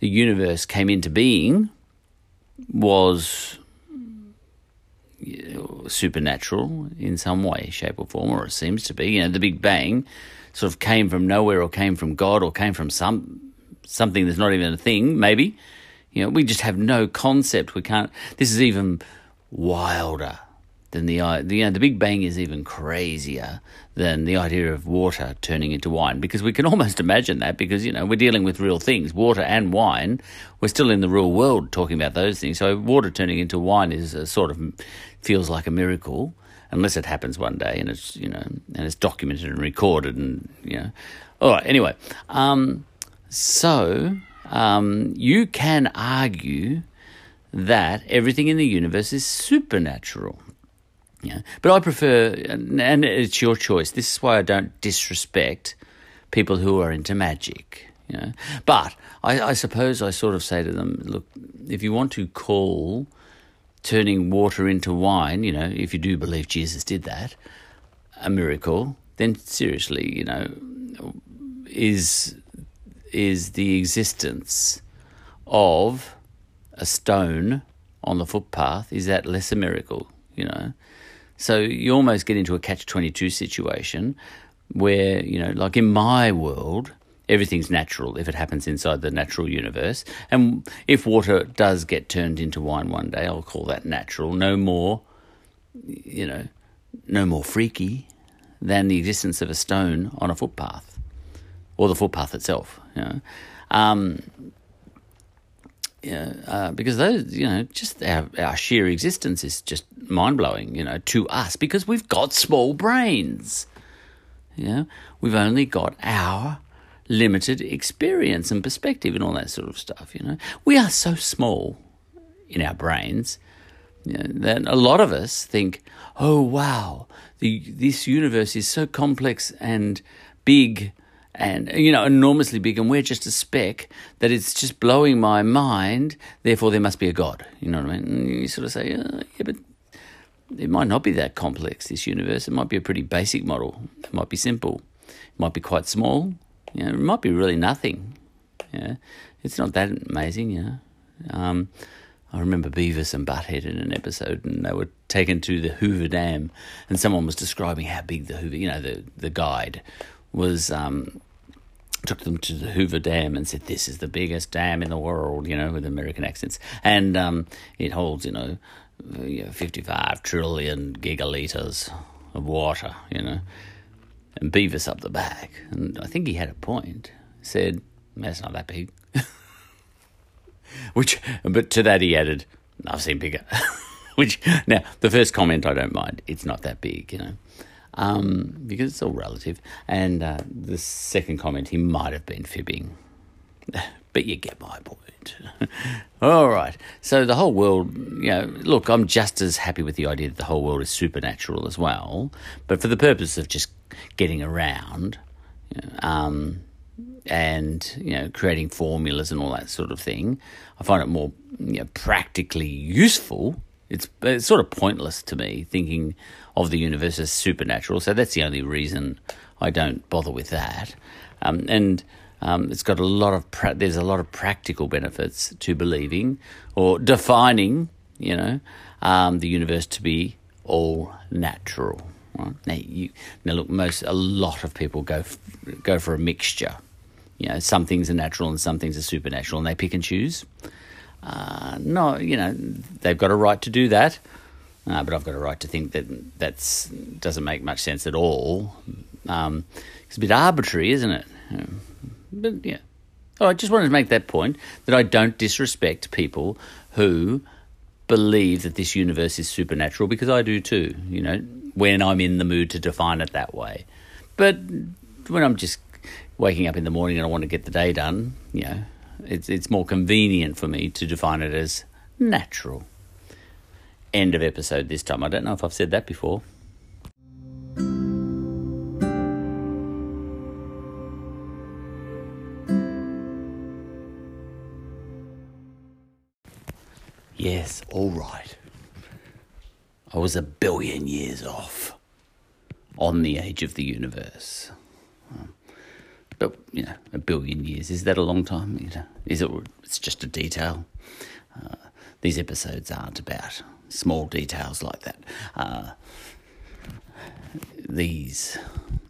A: the universe came into being was supernatural in some way, shape, or form, or it seems to be. You know, the Big Bang sort of came from nowhere, or came from God, or came from some something that's not even a thing, maybe. You know, we just have no concept. We can't. This is even wilder than the you know, the Big Bang is even crazier than the idea of water turning into wine because we can <laughs> almost imagine that because you know we're dealing with real things, water and wine. We're still in the real world talking about those things. So water turning into wine is a sort of feels like a miracle unless it happens one day and it's you know and it's documented and recorded and you know. All right. Anyway. Um, so, um, you can argue that everything in the universe is supernatural. Yeah. But I prefer, and it's your choice. This is why I don't disrespect people who are into magic. You know? But I, I suppose I sort of say to them, look, if you want to call turning water into wine, you know, if you do believe Jesus did that, a miracle, then seriously, you know, is is the existence of a stone on the footpath, is that less a miracle, you know? So you almost get into a catch 22 situation where, you know, like in my world, everything's natural if it happens inside the natural universe. And if water does get turned into wine one day, I'll call that natural. No more, you know, no more freaky than the existence of a stone on a footpath or the footpath itself. You know, um, uh, because those, you know, just our, our sheer existence is just mind blowing, you know, to us because we've got small brains. You know, we've only got our limited experience and perspective and all that sort of stuff. You know, we are so small in our brains you know, that a lot of us think, "Oh wow, the this universe is so complex and big." and you know enormously big and we're just a speck that it's just blowing my mind therefore there must be a god. You know what i mean? And you sort of say yeah but it might not be that complex this universe. It might be a pretty basic model. It might be simple. It might be quite small you know, it might be really nothing. Yeah. It's not that amazing you know um, I remember Beavis and Butthead in an episode, and they were taken to the Hoover Dam, and someone was describing how big the Hoover, you know, the the guide was um, took them to the Hoover Dam and said, "This is the biggest dam in the world," you know, with American accents, and um, it holds, you know, know, fifty-five trillion gigaliters of water, you know, and Beavis up the back, and I think he had a point. Said, "That's not that big," <laughs> which, but to that he added, "I've seen bigger." <laughs> which now the first comment I don't mind. It's not that big, you know um, because it's all relative. And uh, the second comment, he might have been fibbing, <laughs> but you get my point. <laughs> all right. So the whole world, you know, look, I'm just as happy with the idea that the whole world is supernatural as well, but for the purpose of just getting around. Um, and you know creating formulas and all that sort of thing. I find it more you know, practically useful. It's it's sort of pointless to me thinking of the universe as supernatural. So that's the only reason I don't bother with that. Um, and um, it's got a lot of pra- there's a lot of practical benefits to believing or defining, you know, um, the universe to be all natural. Right? Now, you, now look, most a lot of people go f- go for a mixture. You know, some things are natural and some things are supernatural, and they pick and choose. Uh, no, you know, they've got a right to do that. Uh, but I've got a right to think that that doesn't make much sense at all. Um, it's a bit arbitrary, isn't it? But yeah. Oh, I just wanted to make that point that I don't disrespect people who believe that this universe is supernatural because I do too, you know, when I'm in the mood to define it that way. But when I'm just waking up in the morning and I want to get the day done, you know, it's it's more convenient for me to define it as natural. End of episode this time. I don't know if I've said that before. Yes, all right. I was a billion years off on the age of the universe. But, you know, a billion years, is that a long time? You know, is it, it's just a detail. Uh, these episodes aren't about small details like that. Uh, these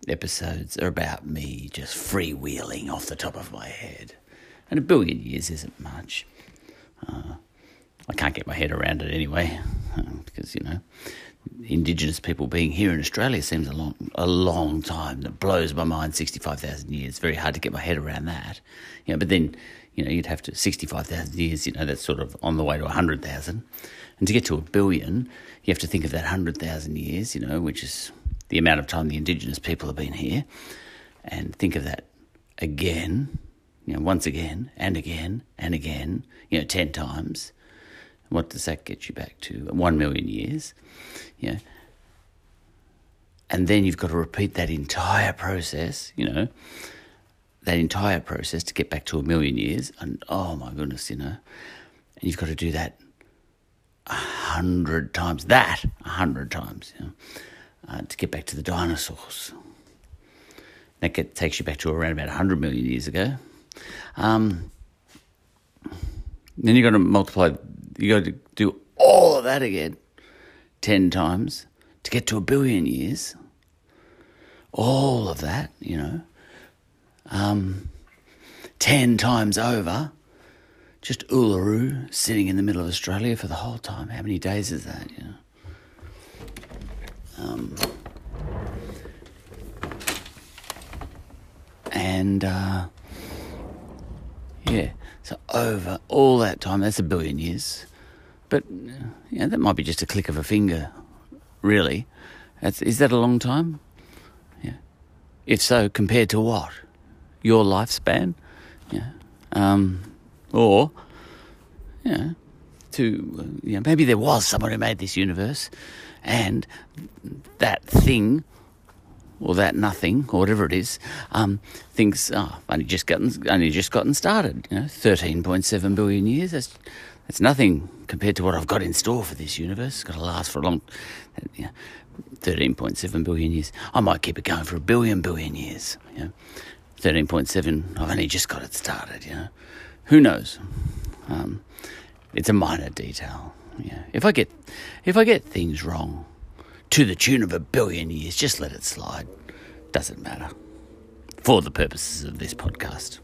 A: episodes are about me just freewheeling off the top of my head. And a billion years isn't much. Uh, I can't get my head around it anyway, <laughs> because, you know, Indigenous people being here in Australia seems a long, a long time. That blows my mind. Sixty-five thousand years. Very hard to get my head around that. You know, but then, you know, you'd have to sixty-five thousand years. You know, that's sort of on the way to hundred thousand, and to get to a billion, you have to think of that hundred thousand years. You know, which is the amount of time the Indigenous people have been here, and think of that again. You know, once again and again and again. You know, ten times what does that get you back to? One million years. Yeah. And then you've got to repeat that entire process, you know, that entire process to get back to a million years. And oh my goodness, you know, and you've got to do that a hundred times, that a hundred times, you know, uh, to get back to the dinosaurs. That get, takes you back to around about 100 million years ago. Um, then you've got to multiply you got to do all of that again 10 times to get to a billion years. All of that, you know, um, 10 times over. Just Uluru sitting in the middle of Australia for the whole time. How many days is that, you know? Um, and, uh, yeah. So over all that time, that's a billion years. But you know, that might be just a click of a finger, really. That's, is that a long time? Yeah. If so, compared to what? Your lifespan? Yeah. Um, or, know, to, you know, maybe there was someone who made this universe and that thing or that nothing, or whatever it is, um, thinks, oh, only just gotten, only just gotten started. You know, thirteen point seven billion years. That's that's nothing compared to what I've got in store for this universe. It's got to last for a long, you know, thirteen point seven billion years. I might keep it going for a billion billion years. You know, thirteen point seven. I've only just got it started. You know, who knows? Um, it's a minor detail. Yeah, if I get if I get things wrong to the tune of a billion years. Just let it slide. Doesn't matter. For the purposes of this podcast.